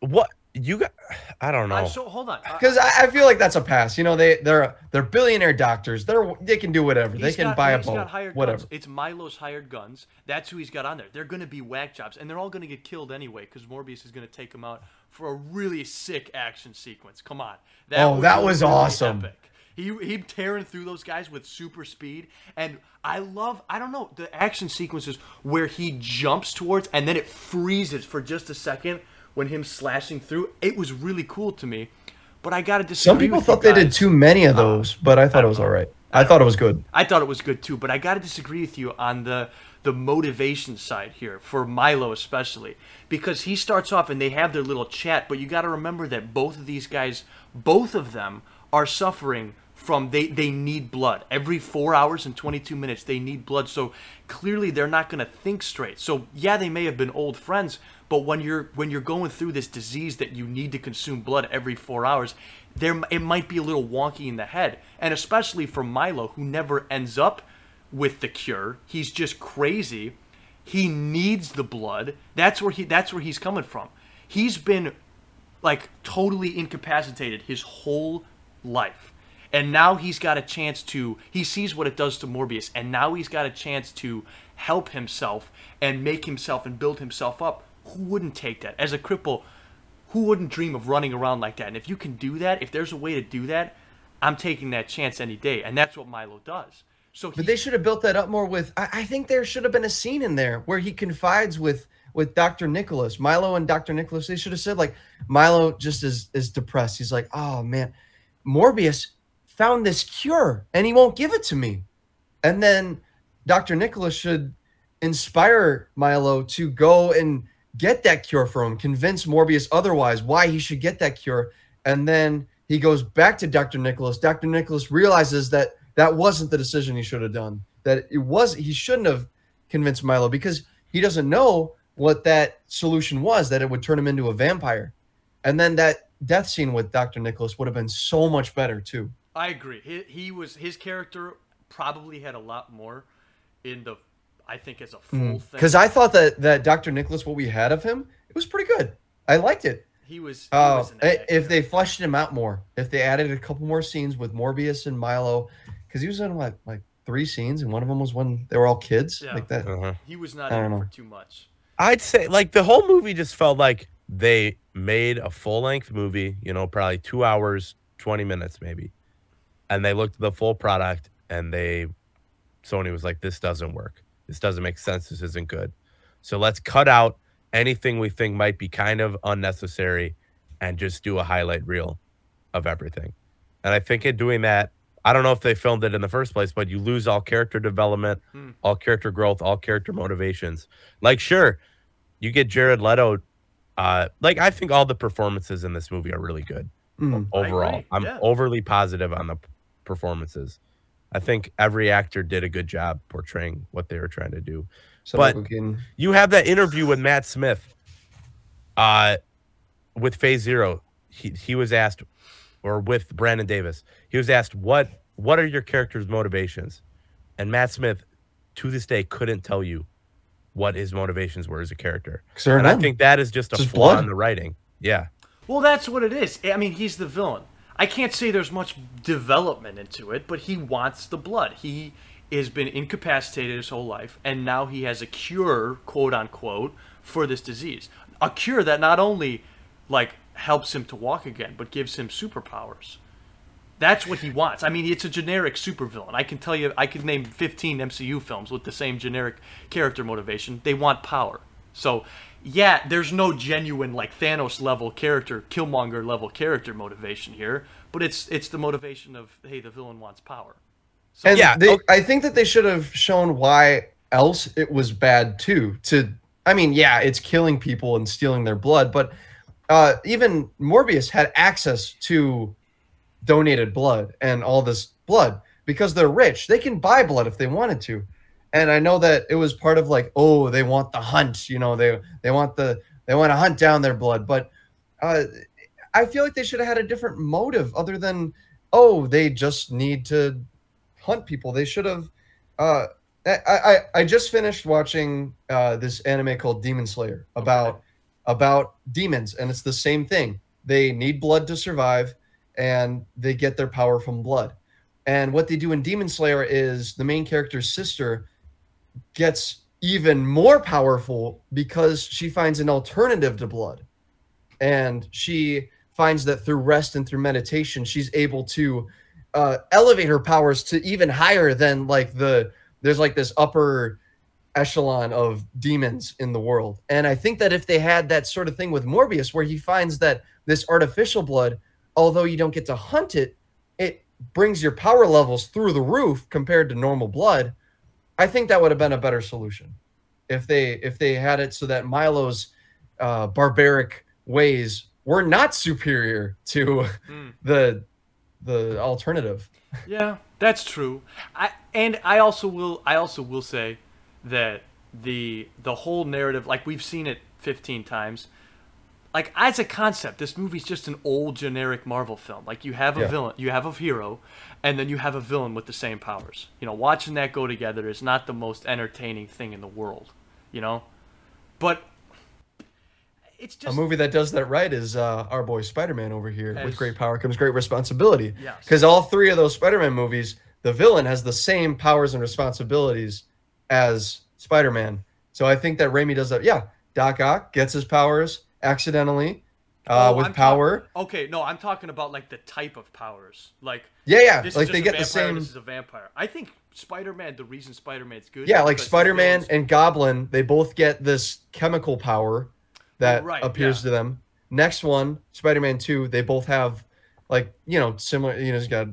what you got. I don't know. so hold on. Uh, because I, I feel like that's a pass you know they they're they're billionaire doctors they're they can do whatever they can got- buy a he's got boat hired whatever Guns. It's Milo's hired guns. That's who he's got on there. They're going to be whack jobs, and they're all going to get killed anyway because Morbius is going to take them out for a really sick action sequence. Come on, Oh, that was really awesome. Epic. He he tearing through those guys with super speed, and I love. I don't know the action sequences where he jumps towards and then it freezes for just a second when him slashing through. It was really cool to me, but I got to disagree. some people thought they did too many of uh, those but i thought it was uh, all right i thought it was good I thought it was good too, but I got to disagree with you on the the motivation side here for Milo especially because he starts off and they have their little chat, but you got to remember that both of these guys, both of them are suffering from they they need blood. Every 4 hours and 22 minutes they need blood. So clearly they're not going to think straight. So yeah, they may have been old friends, but when you're when you're going through this disease that you need to consume blood every 4 hours, there it might be a little wonky in the head. And especially for Milo who never ends up with the cure. He's just crazy. He needs the blood. That's where he that's where he's coming from. He's been like totally incapacitated his whole life. And now he's got a chance to he sees what it does to Morbius and now he's got a chance to help himself and make himself and build himself up. Who wouldn't take that? As a cripple, who wouldn't dream of running around like that? And if you can do that, if there's a way to do that, I'm taking that chance any day. And that's what Milo does. So But they should have built that up more with. I, I think there should have been a scene in there where he confides with with Doctor Nicholas, Milo and Doctor Nicholas. They should have said like Milo just is is depressed. He's like, oh man, Morbius found this cure and he won't give it to me. And then Doctor Nicholas should inspire Milo to go and get that cure for him, convince Morbius otherwise why he should get that cure. And then he goes back to Dr. Nicholas. Dr. Nicholas realizes that that wasn't the decision he should have done. That it was he shouldn't have convinced Milo because he doesn't know what that solution was that it would turn him into a vampire. And then that death scene with Dr. Nicholas would have been so much better too. I agree. He, he was his character probably had a lot more in the I think as a full thing. Because I thought that that Dr. Nicholas, what we had of him, it was pretty good. I liked it. he was, he Uh, was an if they fleshed him out more, if they added a couple more scenes with Morbius and Milo, because he was in what like three scenes, and one of them was when they were all kids, Yeah. like that. Uh-huh. he was not don't in know. for too much. I'd say like the whole movie just felt like they made a full length movie, you know, probably two hours, 20 minutes maybe. And they looked at the full product and they, Sony was like, this doesn't work. This doesn't make sense. This isn't good. So let's cut out anything we think might be kind of unnecessary and just do a highlight reel of everything. And I think in doing that, I don't know if they filmed it in the first place, but you lose all character development, Hmm. all character growth, all character motivations. Like, sure, you get Jared Leto. Uh, like, I think all the performances in this movie are really good Mm. Overall. I'm yeah. overly positive on the performances. I think every actor did a good job portraying what they were trying to do. So But- can- You have that interview with Matt Smith, uh, with Phase Zero. He he was asked, or with Brandon Davis. He was asked what what are your character's motivations, and Matt Smith, to this day, couldn't tell you what his motivations were as a character. there are And I think that is just a Just flaw blood. in the writing. Yeah. Well, that's what it is. I mean, he's the villain. I can't say there's much development into it, but he wants the blood. He has been incapacitated his whole life, and now he has a cure, quote unquote, for this disease. A cure that not only like helps him to walk again, but gives him superpowers. That's what he wants. I mean, it's a generic supervillain. I can tell you, I could name 15 MCU films with the same generic character motivation. They want power. So, yeah, there's no genuine like Thanos level character, Killmonger level character motivation here, but it's it's the motivation of hey, the villain wants power. So, And Yeah, they, okay. I think that they should have shown why else it was bad too. To, I mean, yeah, it's killing people and stealing their blood, but uh, even Morbius had access to donated blood and all this blood because they're rich. They can buy blood if they wanted to. And I know that it was part of like, oh, they want the hunt, you know, they they want the they want to hunt down their blood, but uh, I feel like they should have had a different motive other than, oh, they just need to hunt people. They should have. Uh, I, I I just finished watching uh, this anime called Demon Slayer about about demons, and it's the same thing. They need blood to survive, and they get their power from blood. And what they do in Demon Slayer is the main character's sister gets even more powerful because she finds an alternative to blood. And she finds that through rest and through meditation, she's able to uh, elevate her powers to even higher than like the there's like this upper echelon of demons in the world. And I think that if they had that sort of thing with Morbius, where he finds that this artificial blood, although you don't get to hunt it, it brings your power levels through the roof compared to normal blood. I think that would have been a better solution if they if they had it so that Milo's uh, barbaric ways were not superior to Mm. [laughs] the the alternative. Yeah, that's true. I and I also will I also will say that the the whole narrative like we've seen it 15 times. Like as a concept, this movie's just an old generic Marvel film. Like you have a Yeah. villain, you have a hero, and then you have a villain with the same powers. You know, watching that go together is not the most entertaining thing in the world, you know? But it's just A movie that does that right is uh, our boy Spider-Man over here. Yes. With great power comes great responsibility. Yes. Because all three of those Spider-Man movies, the villain has the same powers and responsibilities as Spider-Man. So I think that Raimi does that. Yeah, Doc Ock gets his powers accidentally uh, Oh, with I'm power. okay, no, I'm talking about like the type of powers. Like yeah, yeah. Like they get a the same. This is a vampire. I think Spider-Man. The reason Spider-Man's good. Yeah, like Spider-Man and Goblin, they both get this chemical power that Right, appears yeah. to them. Next one, Spider-Man 2, they both have like, you know, similar, you know, he's got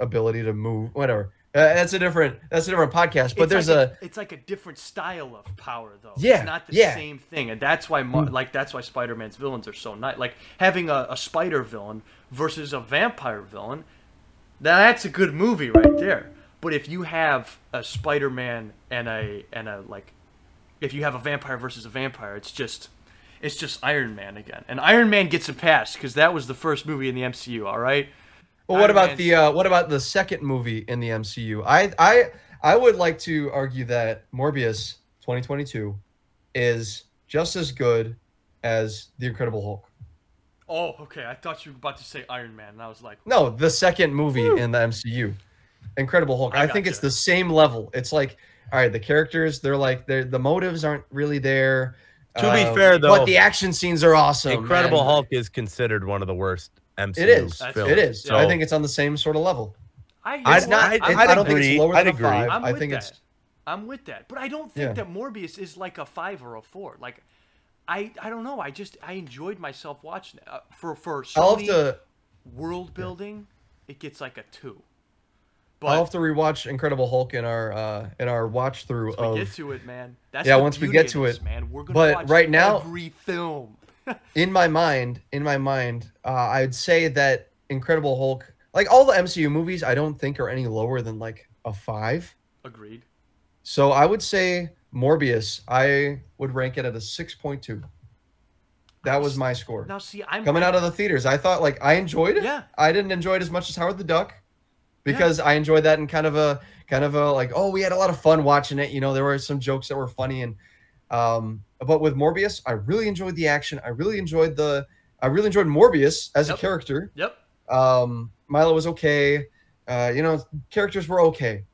ability to move, whatever. Uh, that's a different that's a different podcast, but it's there's like a, It's like a different style of power, though. Yeah, It's not the yeah. same thing, and that's why, Mar- like, that's why Spider-Man's villains are so nice. Like having a, a spider villain versus a vampire villain. Now that's a good movie right there. But if you have a Spider-Man and a and a like, if you have a vampire versus a vampire, it's just. It's just Iron Man again, and Iron Man gets a pass because that was the first movie in the MCU. All right, well, what Iron about Man's- the uh what about the second movie in the MCU? I I I would like to argue that Morbius 2022 is just as good as The Incredible Hulk. Oh, okay. I thought you were about to say Iron Man, and I was like, No, the second movie in the MCU, Incredible Hulk. I I, think gotcha. it's the same level. It's like, all right, the characters, they're like, they're the motives aren't really there. To be Uh, fair, though, but the action scenes are awesome. Incredible and Hulk is considered one of the worst MCU It is. That's- films. It is. So, I think it's on the same sort of level. I, you I'd not- I'd, I'm, I don't think it's agree. lower I'd than a agree. five. I'm I with think that. it's- I'm with that, but I don't think Yeah. that Morbius is like a five or a four. Like, I I don't know. I just I enjoyed myself watching it. Uh, for for I'll have Sony to. world building. It gets like a two. I'll But have to rewatch Incredible Hulk in our uh in our watch through we of get to it, man. That's Yeah, once we get of to this, it. man. We're gonna But watch right now- every film. In my mind, in my mind, uh, I'd say that Incredible Hulk, like all the MCU movies, I don't think are any lower than like a five. Agreed. So I would say Morbius, I would rank it at a six point two. That was my score. Now see, I'm Coming out of the theaters, I thought like I enjoyed it. Yeah. I didn't enjoy it as much as Howard the Duck because I enjoyed that in kind of a kind of a like oh we had a lot of fun watching it. You know there were some jokes that were funny and um but with Morbius, I really enjoyed the action. I really enjoyed the I really enjoyed Morbius as Yep. a character. Yep. Um Milo was okay. Uh, you know characters were okay.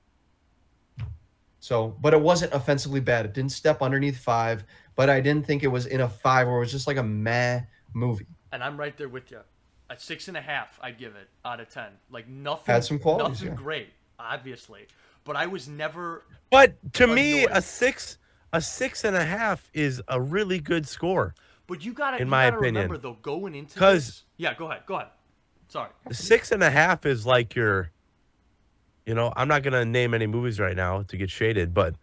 So, but it wasn't offensively bad. It didn't step underneath five, but I didn't think it was in a five where it was just like a meh movie. And I'm right there with you. At six and a half, I'd give it out of ten. Like nothing. Had some qualities, Nothing yeah. great, obviously. But I was never. But to me, a six, a six and a half is a really good score. But you gotta. In you my gotta opinion. remember though, going into 'Cause- this. Yeah, go ahead. Go ahead. Sorry. Six and a half is like your, you know, I'm not gonna name any movies right now to get shaded, but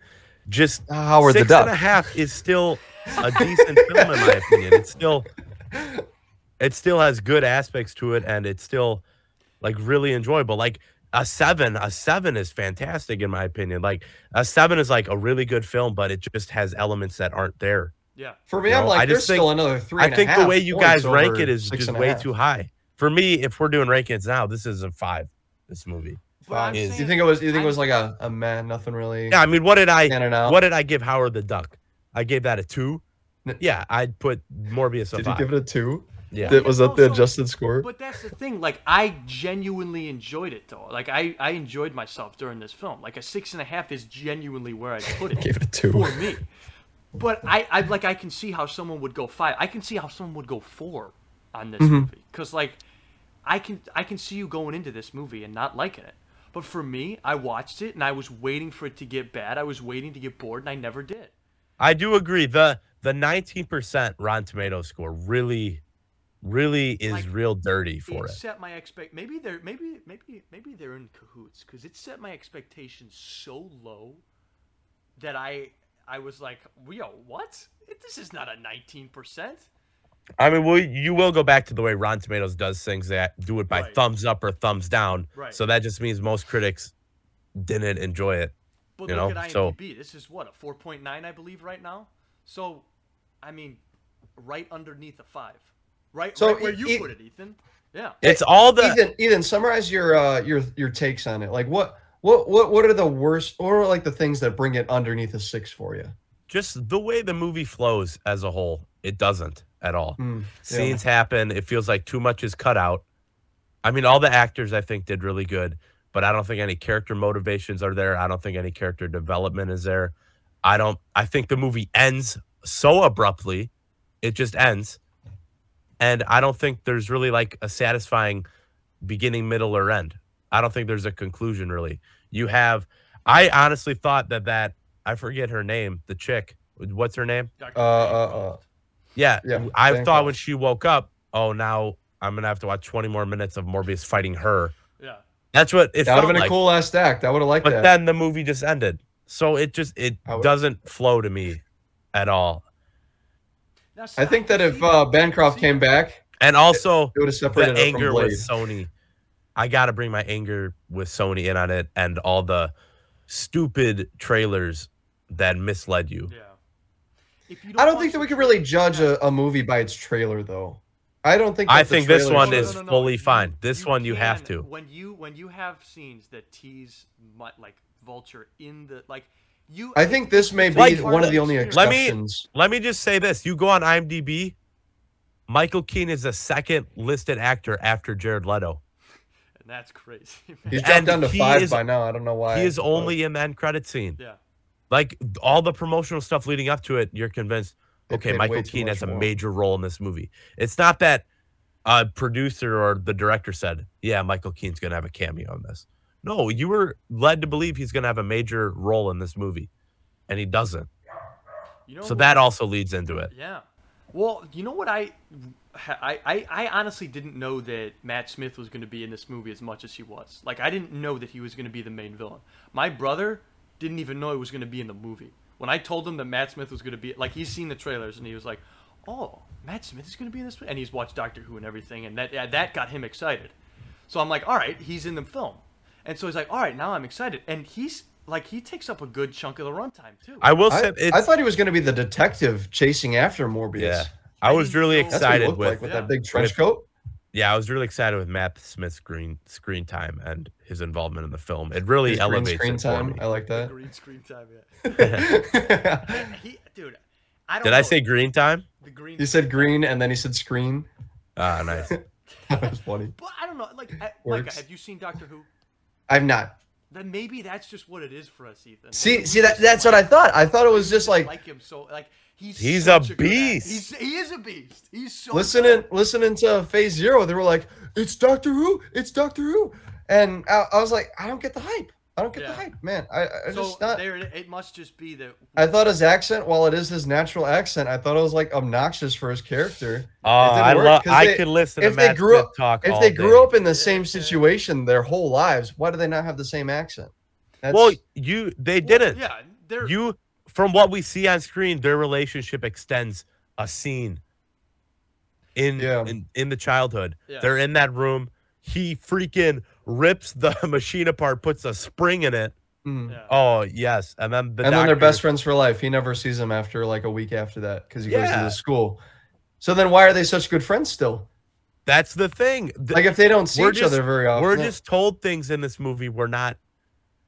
just uh, Howard the six Duck. and a half is still a decent film in my opinion. It's still, it still has good aspects to it, and it's still like really enjoyable. Like a seven, a seven is fantastic in my opinion. Like a seven is like a really good film, but it just has elements that aren't there. Yeah. For me, No, I'm like, I there's just think- still another three. I and a think the way you guys rank it is just way half. too high. For me, if we're doing rankings now, this is a five. This movie. Five. is- You think it was? You think it I'm- was like a, a man? Nothing really. Yeah, I mean, what did I what did I give Howard the Duck? I gave that a two. Yeah, I'd put Morbius a Did you five. give it a two? Yeah, Did- was that the Also- adjusted score? But that's the thing. Like, I genuinely enjoyed it though. Like, I I enjoyed myself during this film. Like, a six and a half is genuinely where I put it. Gave it a two. for me. But I, I like I can see how someone would go five. I can see how someone would go four on this Mm-hmm. movie because like I can I can see you going into this movie and not liking it. But for me, I watched it and I was waiting for it to get bad. I was waiting to get bored and I never did. I do agree. the The nineteen percent Rotten Tomato score really, really is Like, real dirty for it, it. set my expect. Maybe they're maybe maybe maybe they're in cahoots because it set my expectations so low that I I was like, yo, what? This is not a nineteen percent. I mean, well, you will go back to the way Rotten Tomatoes does things that do it by Right. thumbs up or thumbs down. Right. So that just means most critics didn't enjoy it. But You look know, at so- This is what a 4.9, I believe, right now. So, I mean, right underneath a five, right? So right where it- you it- put it, Ethan. Yeah. It's all the Ethan, Ethan, summarize your uh your your takes on it. Like what what what what are the worst or like the things that bring it underneath a six for you? just the way the movie flows as a whole. It doesn't at all. Mm, yeah. Scenes happen. It feels like too much is cut out. I mean, all the actors I think did really good, but I don't think any character motivations are there. I don't think any character development is there. I don't. I think the movie ends so abruptly. It just ends, and I don't think there's really like a satisfying beginning, middle, or end. I don't think there's a conclusion really. You have. I honestly thought that that I forget her name, the chick. What's her name? Dr. Uh, uh, Yeah, Yeah, I Bancroft. thought when she woke up, oh, now I'm gonna have to watch 20 more minutes of Morbius fighting her. yeah. That's what it That would have been like. a cool last act. I would have liked but that. But then the movie just ended, so it just it doesn't flow to me at all. Now, see, I think that if uh. Bancroft came back, And also, it would have separated her anger from Blade. with Sony. I got to bring my anger with Sony in on it, and all the stupid trailers that misled you. Yeah. If you I don't think that we can really judge Yeah. a, a movie by its trailer, though. I don't think. I think this one No, no, is no, no, fully you- fine. This one you have to. When you when you have scenes that tease like Vulture in the like you. I think this may be Like- one of the only Let me- exceptions. Let me just say this: you go on IMDb, Michael Keaton is the second listed actor after Jared Leto. and that's crazy. man. He's And down to five is- by now. I don't know why. He is but- only in the end credit scene. yeah. Like all the promotional stuff leading up to it, you're convinced. They Okay, Michael way Keane has a more. major role in this movie. It's not that a producer or the director said, "Yeah, Michael Keaton's gonna have a cameo in this." No, you were led to believe he's gonna have a major role in this movie, and he doesn't. You know So what- that also leads into it. Yeah. Well, you know what I, I, I, I honestly didn't know that Matt Smith was going to be in this movie as much as he was. Like I didn't know that he was going to be the main villain. My brother didn't even know he was going to be in the movie. When I told him that Matt Smith was going to be, like he's seen the trailers and he was like, "Oh, Matt Smith is going to be in this," movie? and he's watched Doctor Who and everything, and that that got him excited. So I'm like, "All right, he's in the film," and so he's like, "All right, now I'm excited," and he's like, he takes up a good chunk of the runtime too. I will say, it's, I thought he was going to be the detective chasing after Morbius. yeah, I was really know- That's what he excited with like with Yeah. that big trench with- coat. Yeah, I was really excited with Matt Smith's screen screen time and his involvement in the film. It really His green elevates screen it for time. me. I like that. Green screen time, [laughs] [laughs] yeah. He, dude, I don't Did I say green time? the green? he said green and then he said screen. Ah, nice. [laughs] that was funny. But I don't know. Like, I, Micah, Works. have you seen Doctor Who? I'm not. Then maybe that's just what it is for us, Ethan. See, Maybe see that just that's what I thought. I thought it was just like, like him so like he's He's such a beast. He's he is a beast. He's so listening good. listening to Phase Zero. They were like, "It's Doctor Who. It's Doctor Who," and I, I was like, "I don't get the hype. I don't get the hype, man. I, I So just not." there, it must just be that. I thought his accent, while it is his natural accent, I thought it was like obnoxious for his character. Oh, I work, love. 'cause I they- could listen to if they Matt grew up- talk. If all they day. grew up in the Yeah, same yeah. situation their whole lives, why do they not have the same accent? That's, well, you they didn't. Yeah, they're You from what we see on screen, their relationship extends a scene in Yeah. in, in the childhood. Yeah. They're in that room. He freaking rips the [laughs] machine apart, puts a spring in it. Mm. yeah. Oh yes, and then the and then they're best friends for life. He never sees him after like a week after that because he goes to the school. So then, why are they such good friends still? That's the thing. The- Like if they don't see each just- other very often, we're just told things in this movie. We're not.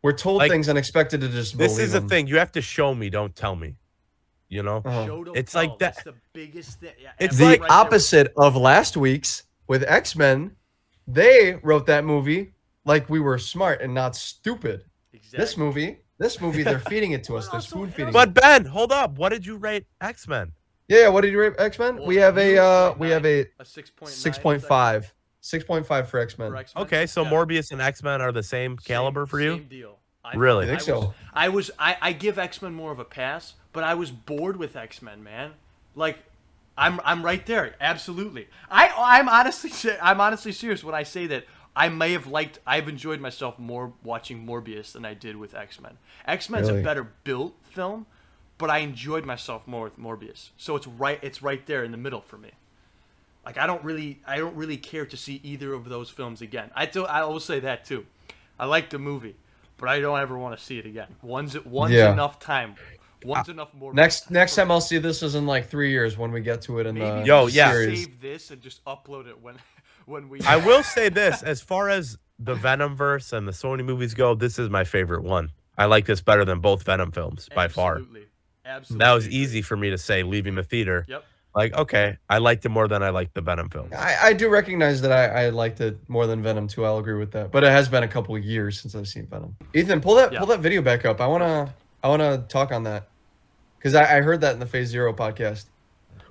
we're told like, things and expected to just. This believe is the thing. You have to show me. Don't tell me. You know. Uh-huh. It's like that- That's the biggest thing. Yeah, It's the like right there. opposite of last week's with X Men. They wrote that movie like we were smart and not stupid. Exactly. This movie, this movie, they're [laughs] feeding it to us. They're also- spoon feeding. But. Ben, hold up. What did you rate X Men? Yeah, yeah. What did you rate X Men? Well, We have a uh, we have a a six point six point five. Six point five for X Men. Okay, so Morbius and X Men are the same caliber for you. Same deal. I, Really? I think was, so. I was I, I give X Men more of a pass, but I was bored with X Men, man. Like, I'm I'm right there. Absolutely. I I'm honestly I'm honestly serious when I say that I may have liked I've enjoyed myself more watching Morbius than I did with X Men. X Men's Really? a better built film, but I enjoyed myself more with Morbius. So it's right it's right there in the middle for me. Like I don't really I don't really care to see either of those films again. I do I will say that too. I like the movie, but I don't ever want to see it again. One's one's Yeah. enough time. Ah, One's enough more. Next next time I'll see this is in like three years when we get to it in Maybe the Yo, we yeah. series. save this and just upload it when [laughs] when we. I [laughs] will say this: as far as the Venom verse and the Sony movies go, this is my favorite one. I like this better than both Venom films by far. Absolutely. Absolutely. That was easy for me to say leaving the theater. Yep. Like, okay, I liked it more than I liked the Venom films. I, I do recognize that I, I liked it more than Venom too. I'll agree with that. But it has been a couple of years since I've seen Venom. Ethan, pull that Yeah. pull that video back up. I wanna I wanna talk on that because I, I heard that in the Phase Zero podcast.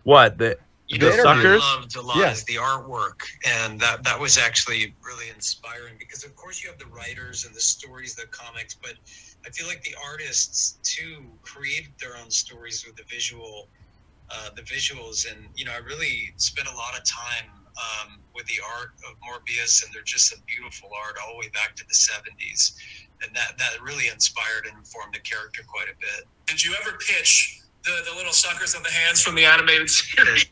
What the You The know, suckers? I loved a lot Yeah. is the artwork, and that that was actually really inspiring because, of course, you have the writers and the stories, the comics, but I feel like the artists too created their own stories with the visual, uh, the visuals, and you know, I really spent a lot of time um, with the art of Morbius, and they're just a beautiful art all the way back to the '70s, and that that really inspired and informed the character quite a bit. Did you ever pitch the, the little suckers on the hands from the animated series?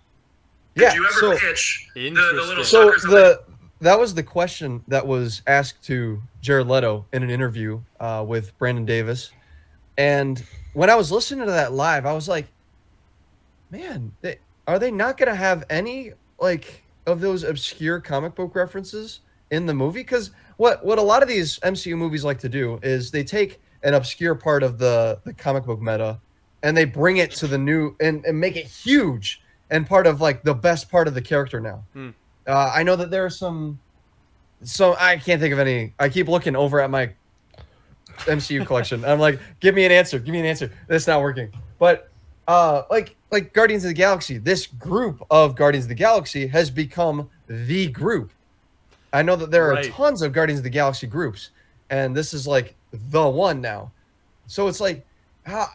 Yeah. Did you ever so pitch the, the little Interesting. so suckers on the the that was the question that was asked to Jared Leto in an interview uh, with Brandon Davis, and when I was listening to that live, I was like, man, they, are they not going to have any like of those obscure comic book references in the movie? Because what what a lot of these MCU movies like to do is they take an obscure part of the the comic book meta, and they bring it to the new and, and make it huge and part of like the best part of the character now. Hmm. Uh, I know that there are some, so I can't think of any. I keep looking over at my MCU collection. I'm like, give me an answer. Give me an answer. That's not working. But uh, like like Guardians of the Galaxy, this group of Guardians of the Galaxy has become the group. I know that there are Right. tons of Guardians of the Galaxy groups, and this is like the one now. So it's like, how,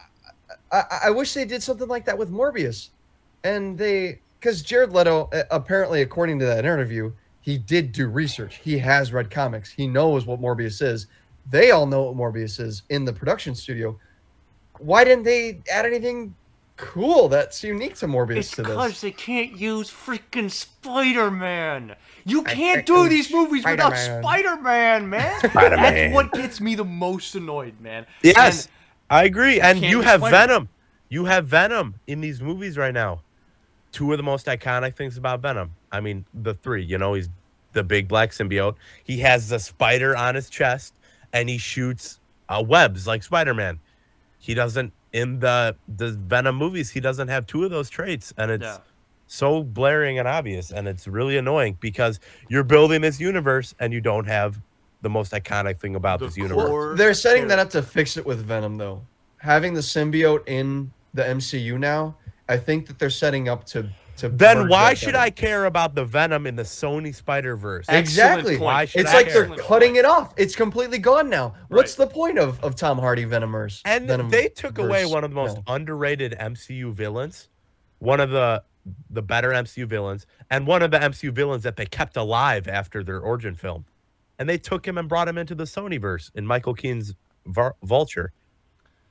I, I wish they did something like that with Morbius, and they because Jared Leto apparently, according to that interview, he did do research. He has read comics. He knows what Morbius is. They all know what Morbius is in the production studio. Why didn't they add anything cool that's unique to Morbius It's to because they can't use freaking Spider Man. You can't can't do these movies without Spider-Man. Spider Man, man. Spider-Man. That's what gets me the most annoyed, man. Yes, And I agree. And you have Spider-Man. Venom. You have Venom in these movies right now. Two of the most iconic things about Venom. I mean, the three. You know, he's the big black symbiote. He has the spider on his chest, and he shoots uh, webs like Spider Man. He doesn't in the the Venom movies. He doesn't have two of those traits, and it's Yeah. so blaring and obvious, and it's really annoying because you're building this universe and you don't have the most iconic thing about The this universe. They're setting that up to fix it with Venom, though. Having the symbiote in the MCU now, I think that they're setting up to to. Then why should better. I care about the Venom in the Sony Spider Verse? Exactly. Why should It's I like care? they're cutting it off. It's completely gone now. What's Right. the point of, of Tom Hardy Venomers? And Venom they took away one of the most No. underrated MCU villains, one of the the better MCU villains, and one of the MCU villains that they kept alive after their origin film. And they took him and brought him into the Sony verse in Michael Keaton's Vulture.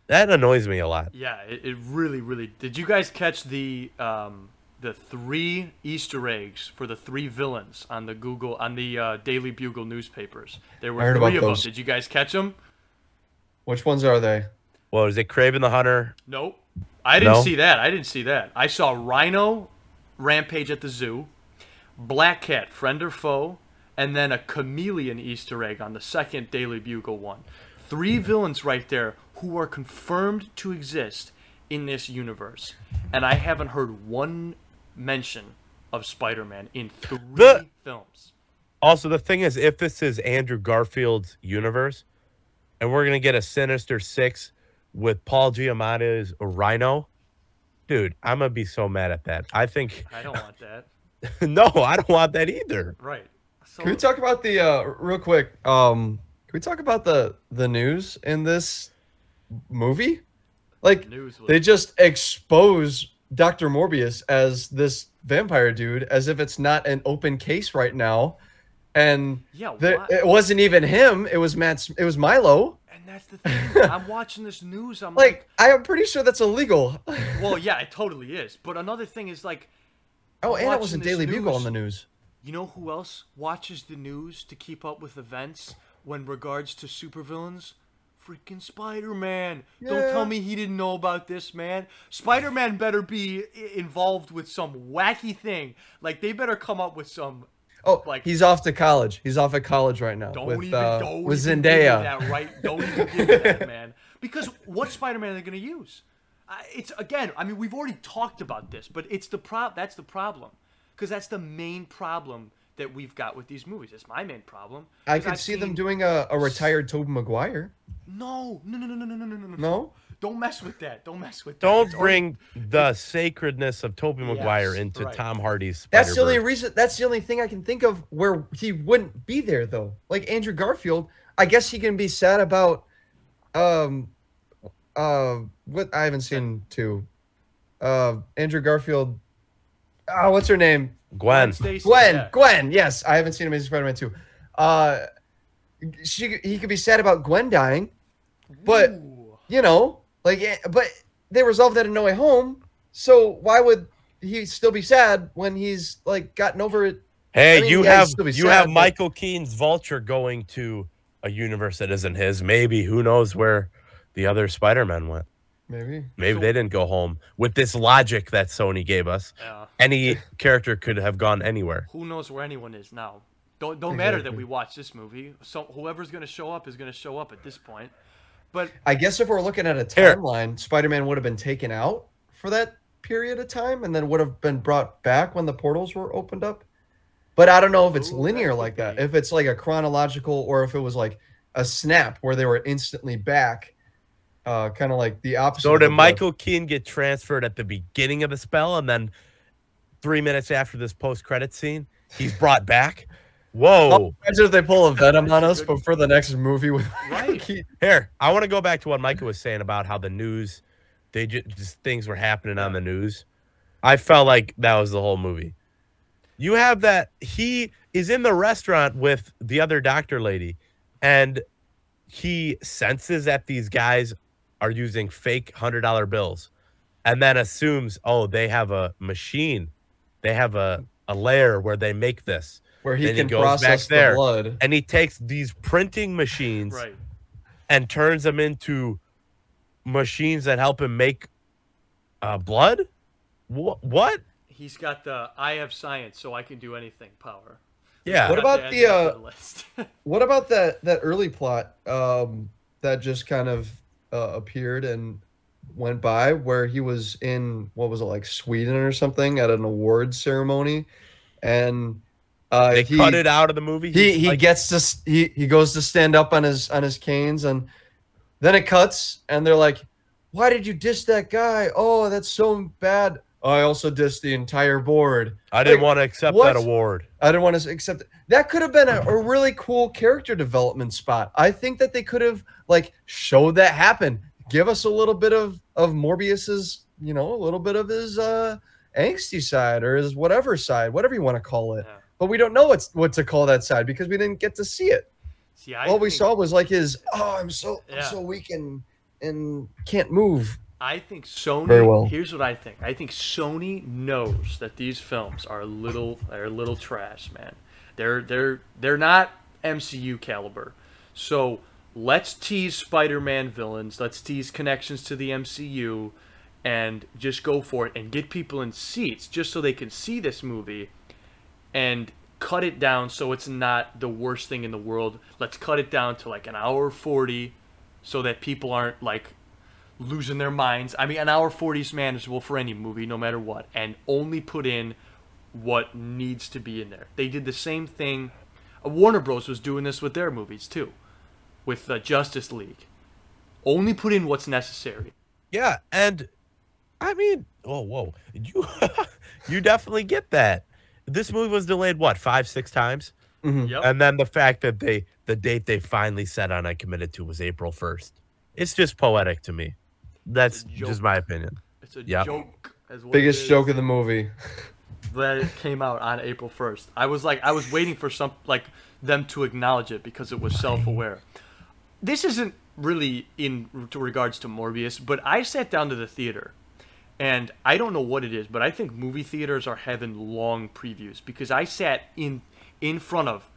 That annoys me a lot. Yeah, it, it really, really. Did you guys catch the um, the three Easter eggs for the three villains on the Google on the uh, Daily Bugle newspapers? There were three about of them. Did you guys catch them? Which ones are they? Well, is it Kraven the Hunter? Nope. I didn't No? see that. I didn't see that. I saw Rhino rampage at the zoo, Black Cat friend or foe, and then a chameleon Easter egg on the second Daily Bugle one. Three villains right there who are confirmed to exist in this universe, and I haven't heard one mention of Spider-Man in three The- films. Also, the thing is, if this is Andrew Garfield's universe, and we're gonna get a Sinister Six with Paul Giamatti's Rhino, dude, I'm gonna be so mad at that. I think I don't want that. [laughs] no, I don't want that either. Right. So, Can we talk about the uh real quick? Um can we talk about the the news in this movie? Like News was- they just expose Dr. Morbius as this vampire dude as if it's not an open case right now. And Yeah, the, it wasn't even him, it was Matt it was Milo. and that's the thing. [laughs] I'm watching this news. I'm like, Like I am pretty sure that's illegal. [laughs] well, yeah, it totally is. But another thing is like, oh, and it was this Daily Bugle on the news. you know who else watches the news to keep up with events when regards to supervillains? Freaking Spider-Man. Don't tell me he didn't know about this, man. Spider-Man better be involved with some wacky thing. Like they better come up with some Oh, Like- he's off to college. He's off at college right now Don't with even, uh, don't with Zendaya. that right. Don't even give me that, man. Because what Spider-Man are they going to use? It's again. I mean, we've already talked about this, but it's the prob. That's the problem. Because that's the main problem that we've got with these movies. It's my main problem. I could I've see them doing a, a retired Tobey Maguire. No, no, no, no, no, no, no, no, no. No? Don't mess with that. Don't mess with that. Don't It's already- bring the sacredness of Tobey Maguire Yes, into right. Tom Hardy's Spider That's the only reason. That's the only thing I can think of where he wouldn't be there, though. Like Andrew Garfield, I guess he can be sad about, um, uh, what I haven't seen two, uh, Andrew Garfield. Oh, what's her name? Gwen. Stacy, Gwen. yeah. Gwen. Yes, I haven't seen Amazing Spider-Man two. Uh, she he could be sad about Gwen dying, but Ooh. you know, like, eh, but they resolved that in No Way Home. So why would he still be sad when he's like gotten over it? Hey, I mean, you yeah, have you sad, have but- Michael Keaton's Vulture going to a universe that isn't his. Maybe who knows where the other Spider-Man went. Maybe. Maybe So- they didn't go home with this logic that Sony gave us. Yeah. Any character could have gone anywhere. Who knows where anyone is now? Don't don't matter that we watch this movie. So whoever's gonna show up is gonna show up at this point. But I guess if we're looking at a timeline, Spider-Man would have been taken out for that period of time, and then would have been brought back when the portals were opened up. But I don't know if it's Ooh, linear that like could that. If it's like a chronological, or if it was like a snap where they were instantly back, uh, kind of like the opposite. So of did the- Michael Keaton get transferred at the beginning of the spell, and then three minutes after this post-credit scene, he's brought back? Whoa! Imagine if they pull a Venom on us, but for the next movie with [laughs] Right. Here, I want to go back to what Micah was saying about how the news, they just, just things were happening on the news. I felt like that was the whole movie. You have that he is in the restaurant with the other doctor lady, and he senses that these guys are using fake hundred dollar bills, and then assumes, oh, they have a machine, they have a a layer where they make this, where he Then he can goes back process the there. blood. and he takes these printing machines right. and turns them into machines that help him make uh, blood. What? What? He's got the I have science, so I can do anything power. Yeah. What Got about to add the, that to uh, list. [laughs] What about that that early plot um, that just kind of uh, appeared and went by, where he was in what was it like Sweden or something at an awards ceremony, and uh, they he cut it out of the movie. he He's he like- gets to he he goes to stand up on his on his canes, and then it cuts, and they're like, "Why did you diss that guy? Oh, that's so bad." I also dissed the entire board. I didn't like, want to accept what? that award. I didn't want to accept it. That could have been a, a really cool character development spot. I think that they could have like showed that happen. Give us a little bit of of Morbius's, you know, a little bit of his uh angsty side or his whatever side, whatever you want to call it. Yeah. But we don't know what's what to call that side because we didn't get to see it. See, I All we saw was like his, oh, I'm so I'm so weak and and can't move. I think Sony. Very well. Here's what I think. I think Sony knows that these films are a little are a little trash, man. They're they're they're not MCU caliber. So let's tease Spider-Man villains. Let's tease connections to the MCU, and just go for it and get people in seats just so they can see this movie, and cut it down so it's not the worst thing in the world. Let's cut it down to like an hour forty, so that people aren't like losing their minds. I mean, an hour 40 is manageable for any movie, no matter what, and only put in what needs to be in there. They did the same thing. uh, Warner Bros. was doing this with their movies too, with uh, Justice League. Only put in what's necessary. Yeah, and I mean, oh whoa, you [laughs] you definitely get that. This movie was delayed what five six times, mm-hmm. Yep. and then the fact that they the date they finally set on I committed to was April first. It's just poetic to me. That's just my opinion. it's a yep. joke. As what it Biggest joke of the movie. [laughs] that it came out on April 1st. I was like, I was waiting for some like them to acknowledge it because it was self-aware. This isn't really in regards to Morbius, but I sat down to the theater, and I don't know what it is, but I think movie theaters are having long previews because I sat in in front of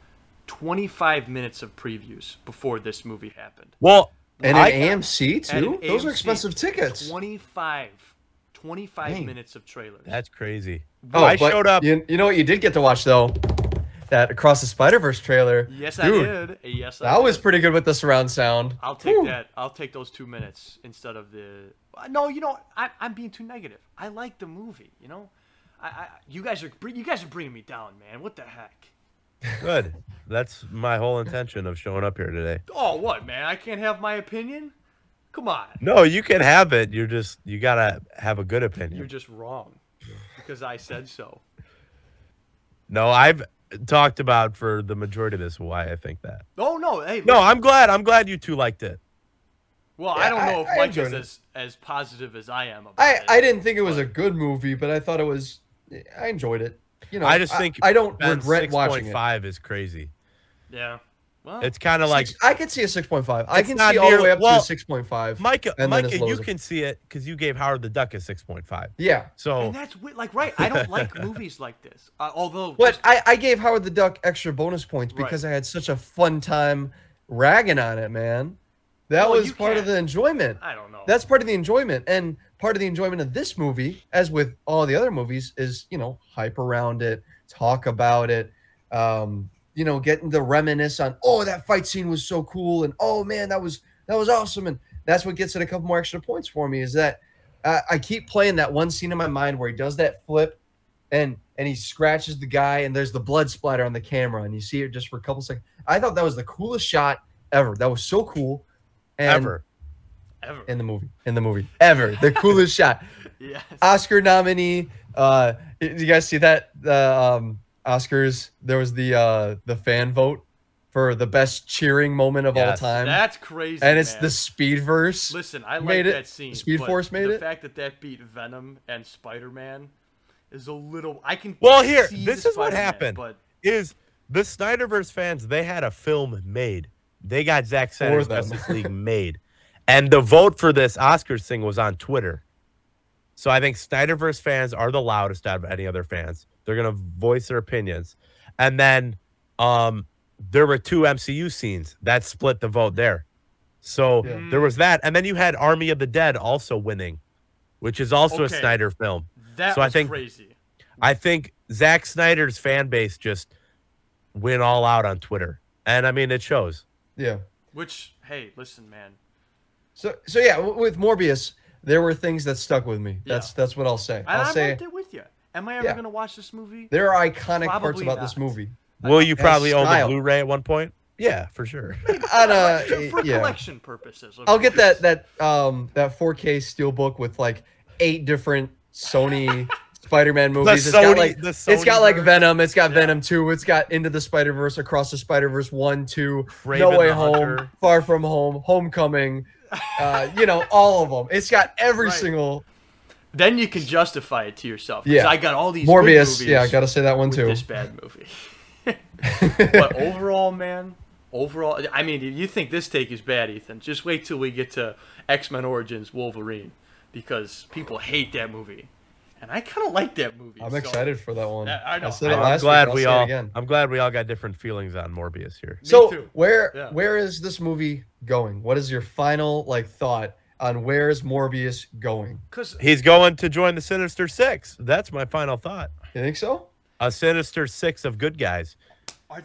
25 minutes of previews before this movie happened. Well, And I- an AMC At too? an Those are expensive tickets. 25 25 Dang. minutes of trailers. that's crazy. Oh, I showed up. You, you know what you did get to watch though? That Across the Spider Verse trailer. yes, Dude, I did. Yes, I That did. was pretty good with the surround sound. I'll take Whew. that. I'll take those two minutes instead of the. No, you know, I, I'm being too negative. I like the movie. You know, I, I you guys are you guys are bringing me down, man. What the heck? Good. That's my whole intention of showing up here today. Oh, what, man? I can't have my opinion. Come on, No, you can have it. You're just you gotta have a good opinion. you're just wrong because I said so. No, I've talked about for the majority of this why I think that. Oh no, hey, No, I'm glad. I'm glad you two liked it. well, Yeah, I don't know I- if I Mike is it. as as positive as I am about I, it. I didn't think it was a good movie, but I thought it was. I enjoyed it. You know, I just think I, don't Ben's regret watching it. 6.5 is crazy. Yeah. Well, It's kind of like I can see a six point five. I can not see all the way up well, to six point five. Micah. and Micah, you as a- can see it because you gave Howard the Duck a 6.5. Yeah, So and that's. Like, right? I don't like [laughs] movies like this. Uh, although, but just- I, I gave Howard the Duck extra bonus points Right. because I had such a fun time ragging on it, man. That Well, was part of can't- the enjoyment. I don't know. That's part of the enjoyment, and part of the enjoyment of this movie, as with all the other movies, is you know hype around it, talk about it, um, you know, getting to reminisce on. Oh, that fight scene was so cool, and oh man, that was that was awesome, and that's what gets it a couple more extra points for me. Is that uh, I keep playing that one scene in my mind where he does that flip, and and he scratches the guy, and there's the blood splatter on the camera, and you see it just for a couple seconds. I thought that was the coolest shot ever. That was so cool. And Ever. Ever. in the movie, in the movie, ever the [laughs] coolest shot. yes. Oscar nominee. Uh, did you guys see that the um, Oscars? There was the uh, the fan vote for the best cheering moment of Yes. all time, That's crazy. and it's man. the Speed verse. Listen, I like made it. that scene. Speed Force made the it. fact that that beat Venom and Spider Man is a little. I can. Well, here, this is what Spider-Man, happened. But Is the Snyderverse fans? They had a film made. They got Zack Snyder's them. Justice League made, and the vote for this Oscars thing was on Twitter. So I think Snyderverse fans are the loudest out of any other fans. They're gonna voice their opinions, and then um, there were two MCU scenes that split the vote there. So Yeah. there was that, and then you had Army of the Dead also winning, which is also Okay. a Snyder film. that So I was think- crazy. I think Zack Snyder's fan base just went all out on Twitter, and I mean it shows. Yeah. Which, hey, listen, man. So so yeah, with Morbius, there were things that stuck with me. That's Yeah. that's what I'll say. I'll I'm say right there with you. Am I ever Yeah. gonna watch this movie? there are iconic parts Probably about this movie. Will you probably own the. Blu-ray at one point? Yeah, for sure. [laughs] On a, For yeah. collection purposes. I'll get that that um that 4K steelbook with like eight different Sony [laughs] Spider-Man movies. It's Sony- got like the it's got like Venom. It's got Venom two. It's got Into the Spider Verse, Across the Spider Verse one, two, Kraven No Way Home, Far From Home, Homecoming. Uh, you know all of them. It's got every Right. single Then you can justify it to yourself. Yeah. I got all these Morbius. Yeah, I gotta say that one too. this bad movie. [laughs] but overall, man, overall, I mean, if you think this take is bad, Ethan, just wait till we get to X Men Origins Wolverine, because people hate that movie, and I kind of like that movie. I'm so- excited for that one. Yeah, I know. said it I'm I'm last glad week, I'll we say it all. again. I'm glad we all got different feelings on Morbius here. So too. where Yeah. where is this movie going? What is your final like thought on where is Morbius going? Because He's going to join the Sinister Six. That's my final thought. You think so? A Sinister Six of good guys.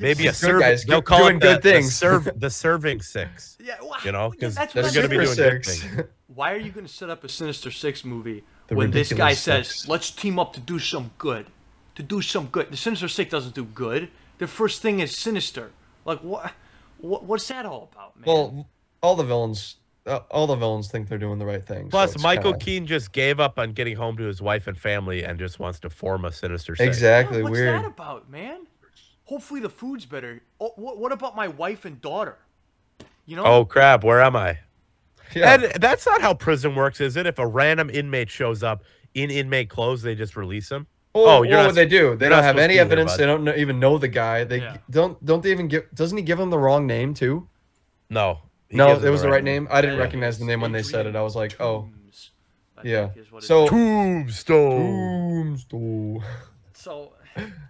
Maybe a Good serv- guys, They'll good- call doing it the, good the things. serv- [laughs] the serving six. Yeah, well, You know, yeah, 'cause that's they're gonna be Super doing good things. Why are you going to set up a Sinister Six movie The when this guy ridiculous says, "Let's team up to do some good, to do some good"? The Sinister Six doesn't do good. The first thing is sinister. Like what? what what's that all about, man? well, all the villains, uh, all the villains think they're doing the right thing. Plus, it's Michael kinda- Keaton just gave up on getting home to his wife and family and just wants to form a Sinister Six. Exactly Yeah, what's weird. that about, man? Hopefully the food's better. Oh, what, what about my wife and daughter? You know? Oh crap! Where am I? Yeah. And that's not how prison works, is it? If a random inmate shows up in inmate clothes, they just release him. Well, oh, you're what not would they do? They don't have any to there, evidence. bud. they don't know, even know the guy. They Yeah. don't. Don't they even give? Doesn't he give them the wrong name too? No. he no, it was the right name. I didn't Yeah, recognize the name when they said it. I was like, oh, I yeah. think is what it So- Tombstone. Tombstone. so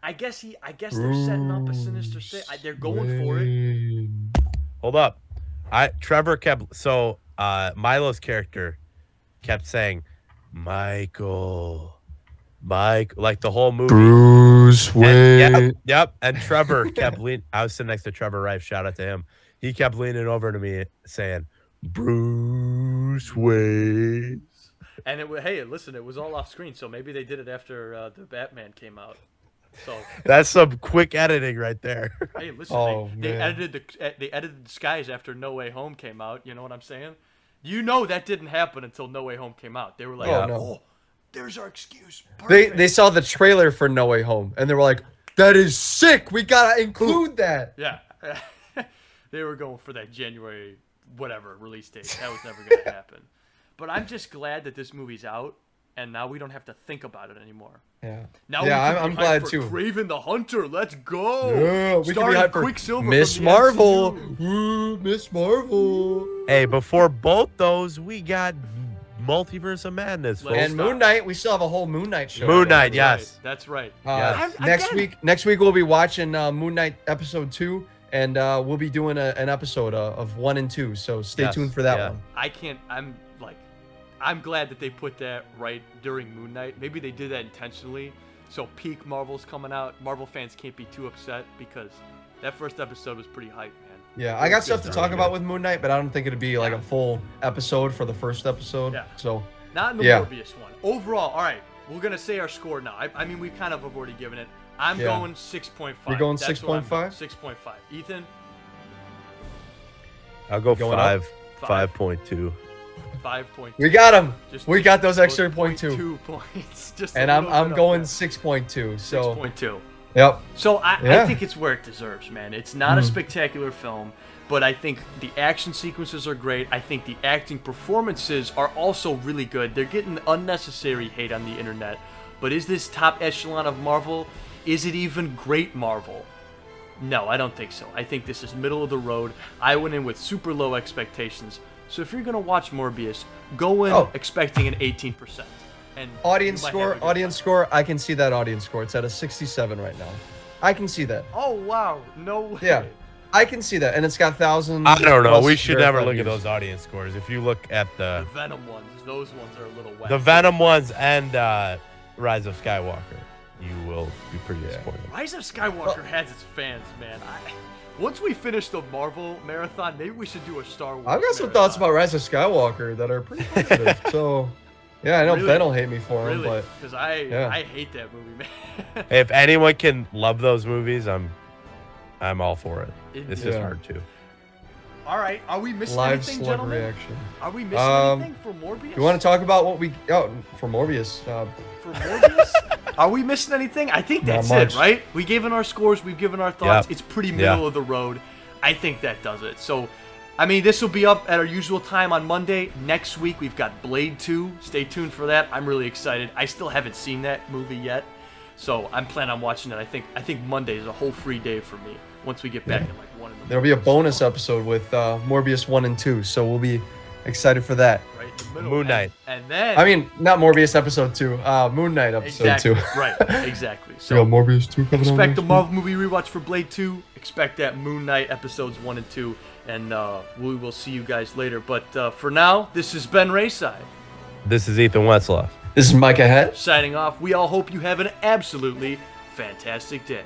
I guess he, I guess they're setting up a Sinister Six. They're going for it. Hold up. I Trevor kept so uh Milo's character kept saying Michael Mike like the whole movie. Bruce And, yep, yep. And Trevor kept leaning. I was sitting next to Trevor Rife. Shout out to him. He kept leaning over to me saying, "Bruce Wayne." And it, wa- hey, listen, it was all off screen, so maybe they did it after uh, the Batman came out. So That's some quick editing right there. [laughs] hey, listen, Oh, they, they edited the eh, they edited the skies after No Way Home came out. You know what I'm saying? You know that didn't happen until No Way Home came out. They were like, Oh, oh, no. there's our excuse. They they saw the trailer for No Way Home and they were like, "That is sick. We gotta include that." yeah, [laughs] they were going for that January whatever release date. That was never gonna [laughs] happen. But I'm just glad that this movie's out, and now we don't have to think about it anymore. Yeah. Now yeah, we I'm, can I'm hyped glad for too. Kraven the Hunter, let's go! Yeah, we can be Starring hyped Quicksilver Miss Marvel. MCU. Miss Marvel. hey, before both those, we got Multiverse of Madness. Let's folks. And Moon Knight, we still have a whole Moon Knight show. Moon Knight, Right, yes. that's right. Uh, I'm- next week, next week we'll be watching uh, Moon Knight episode two, and uh, we'll be doing a, an episode uh, of one and two. So stay Yes, tuned for that yeah. one. I can't. I'm like, I'm glad that they put that right during Moon Knight. Maybe they did that intentionally. So peak Marvel's coming out. Marvel fans can't be too upset because that first episode was pretty hype, man. Yeah, I got stuff to talk stuff. about with Moon Knight, but I don't think it'd be like Yeah. a full episode for the first episode. Yeah. So Not in the Yeah. Morbius one. Overall, all right, we're gonna say our score now. I, I mean, we kind of have already given it. I'm Yeah. going 6.5. You're going That's what I'm 6.5? 6.5. Ethan, I'll go Going five, Five. five point two. 5.2. we got him. Just- we got those extra point two, 0.2 points. [laughs] Just and I'm I'm up going six point two. So 6.2. yep. So I, I think it's where it deserves, man. It's not a Mhm. spectacular film, but I think the action sequences are great. I think the acting performances are also really good. They're getting unnecessary hate on the internet. But is this top echelon of Marvel? Is it even great Marvel? No, I don't think so. I think this is middle of the road. I went in with super low expectations. So if you're gonna watch Morbius, go in Oh. expecting an 18%. And Audience score, have a good audience time. score. I can see that audience score. It's at a 67 right now. I can see that. Oh wow, no way. Yeah. I can see that, and it's got thousands. I don't know. We should never verified look at those audience scores. If you look at The the Venom ones, those ones are a little wet. the Venom ones and uh, Rise of Skywalker, you will be pretty disappointed. Rise of Skywalker has its fans, man. I, once we finish the Marvel marathon, maybe we should do a Star Wars. I've got some marathon. thoughts about Rise of Skywalker that are pretty positive. [laughs] so, yeah, I know Really? Ben will hate me for him, Really? but Because I Yeah. I hate that movie, man. [laughs] If anyone can love those movies, I'm I'm all for it. It- This is Yeah. hard too. All right, are we missing live anything, slug gentlemen? reaction. Are we missing Um, anything for Morbius? You want to talk about what we oh for Morbius? Uh, for Morbius? [laughs] are we missing anything? I think that's it, right? We given our scores, we've given our thoughts. Yep. It's pretty Yeah. middle of the road. I think that does it. So, I mean, this will be up at our usual time on Monday. Next week, we've got Blade 2. Stay tuned for that. I'm really excited. I still haven't seen that movie yet. So I'm planning on watching it. I think I think Monday is a whole free day for me. Once we get back at like one in the there'll be a bonus episode with uh, Morbius one and two, so we'll be excited for that. Right in the middle. Moon Knight. and, then I mean, not Morbius episode two, uh, Moon Knight episode exactly two. right, [laughs] exactly. So got Morbius two coming out expect the. Marvel movie rewatch for Blade 2. Expect that Moon Knight episodes 1 and 2. And uh, we will see you guys later. But uh, for now, this is Ben Rayside This is Ethan Wetzloff. This is Micah Het. signing off. We all hope you have an absolutely fantastic day.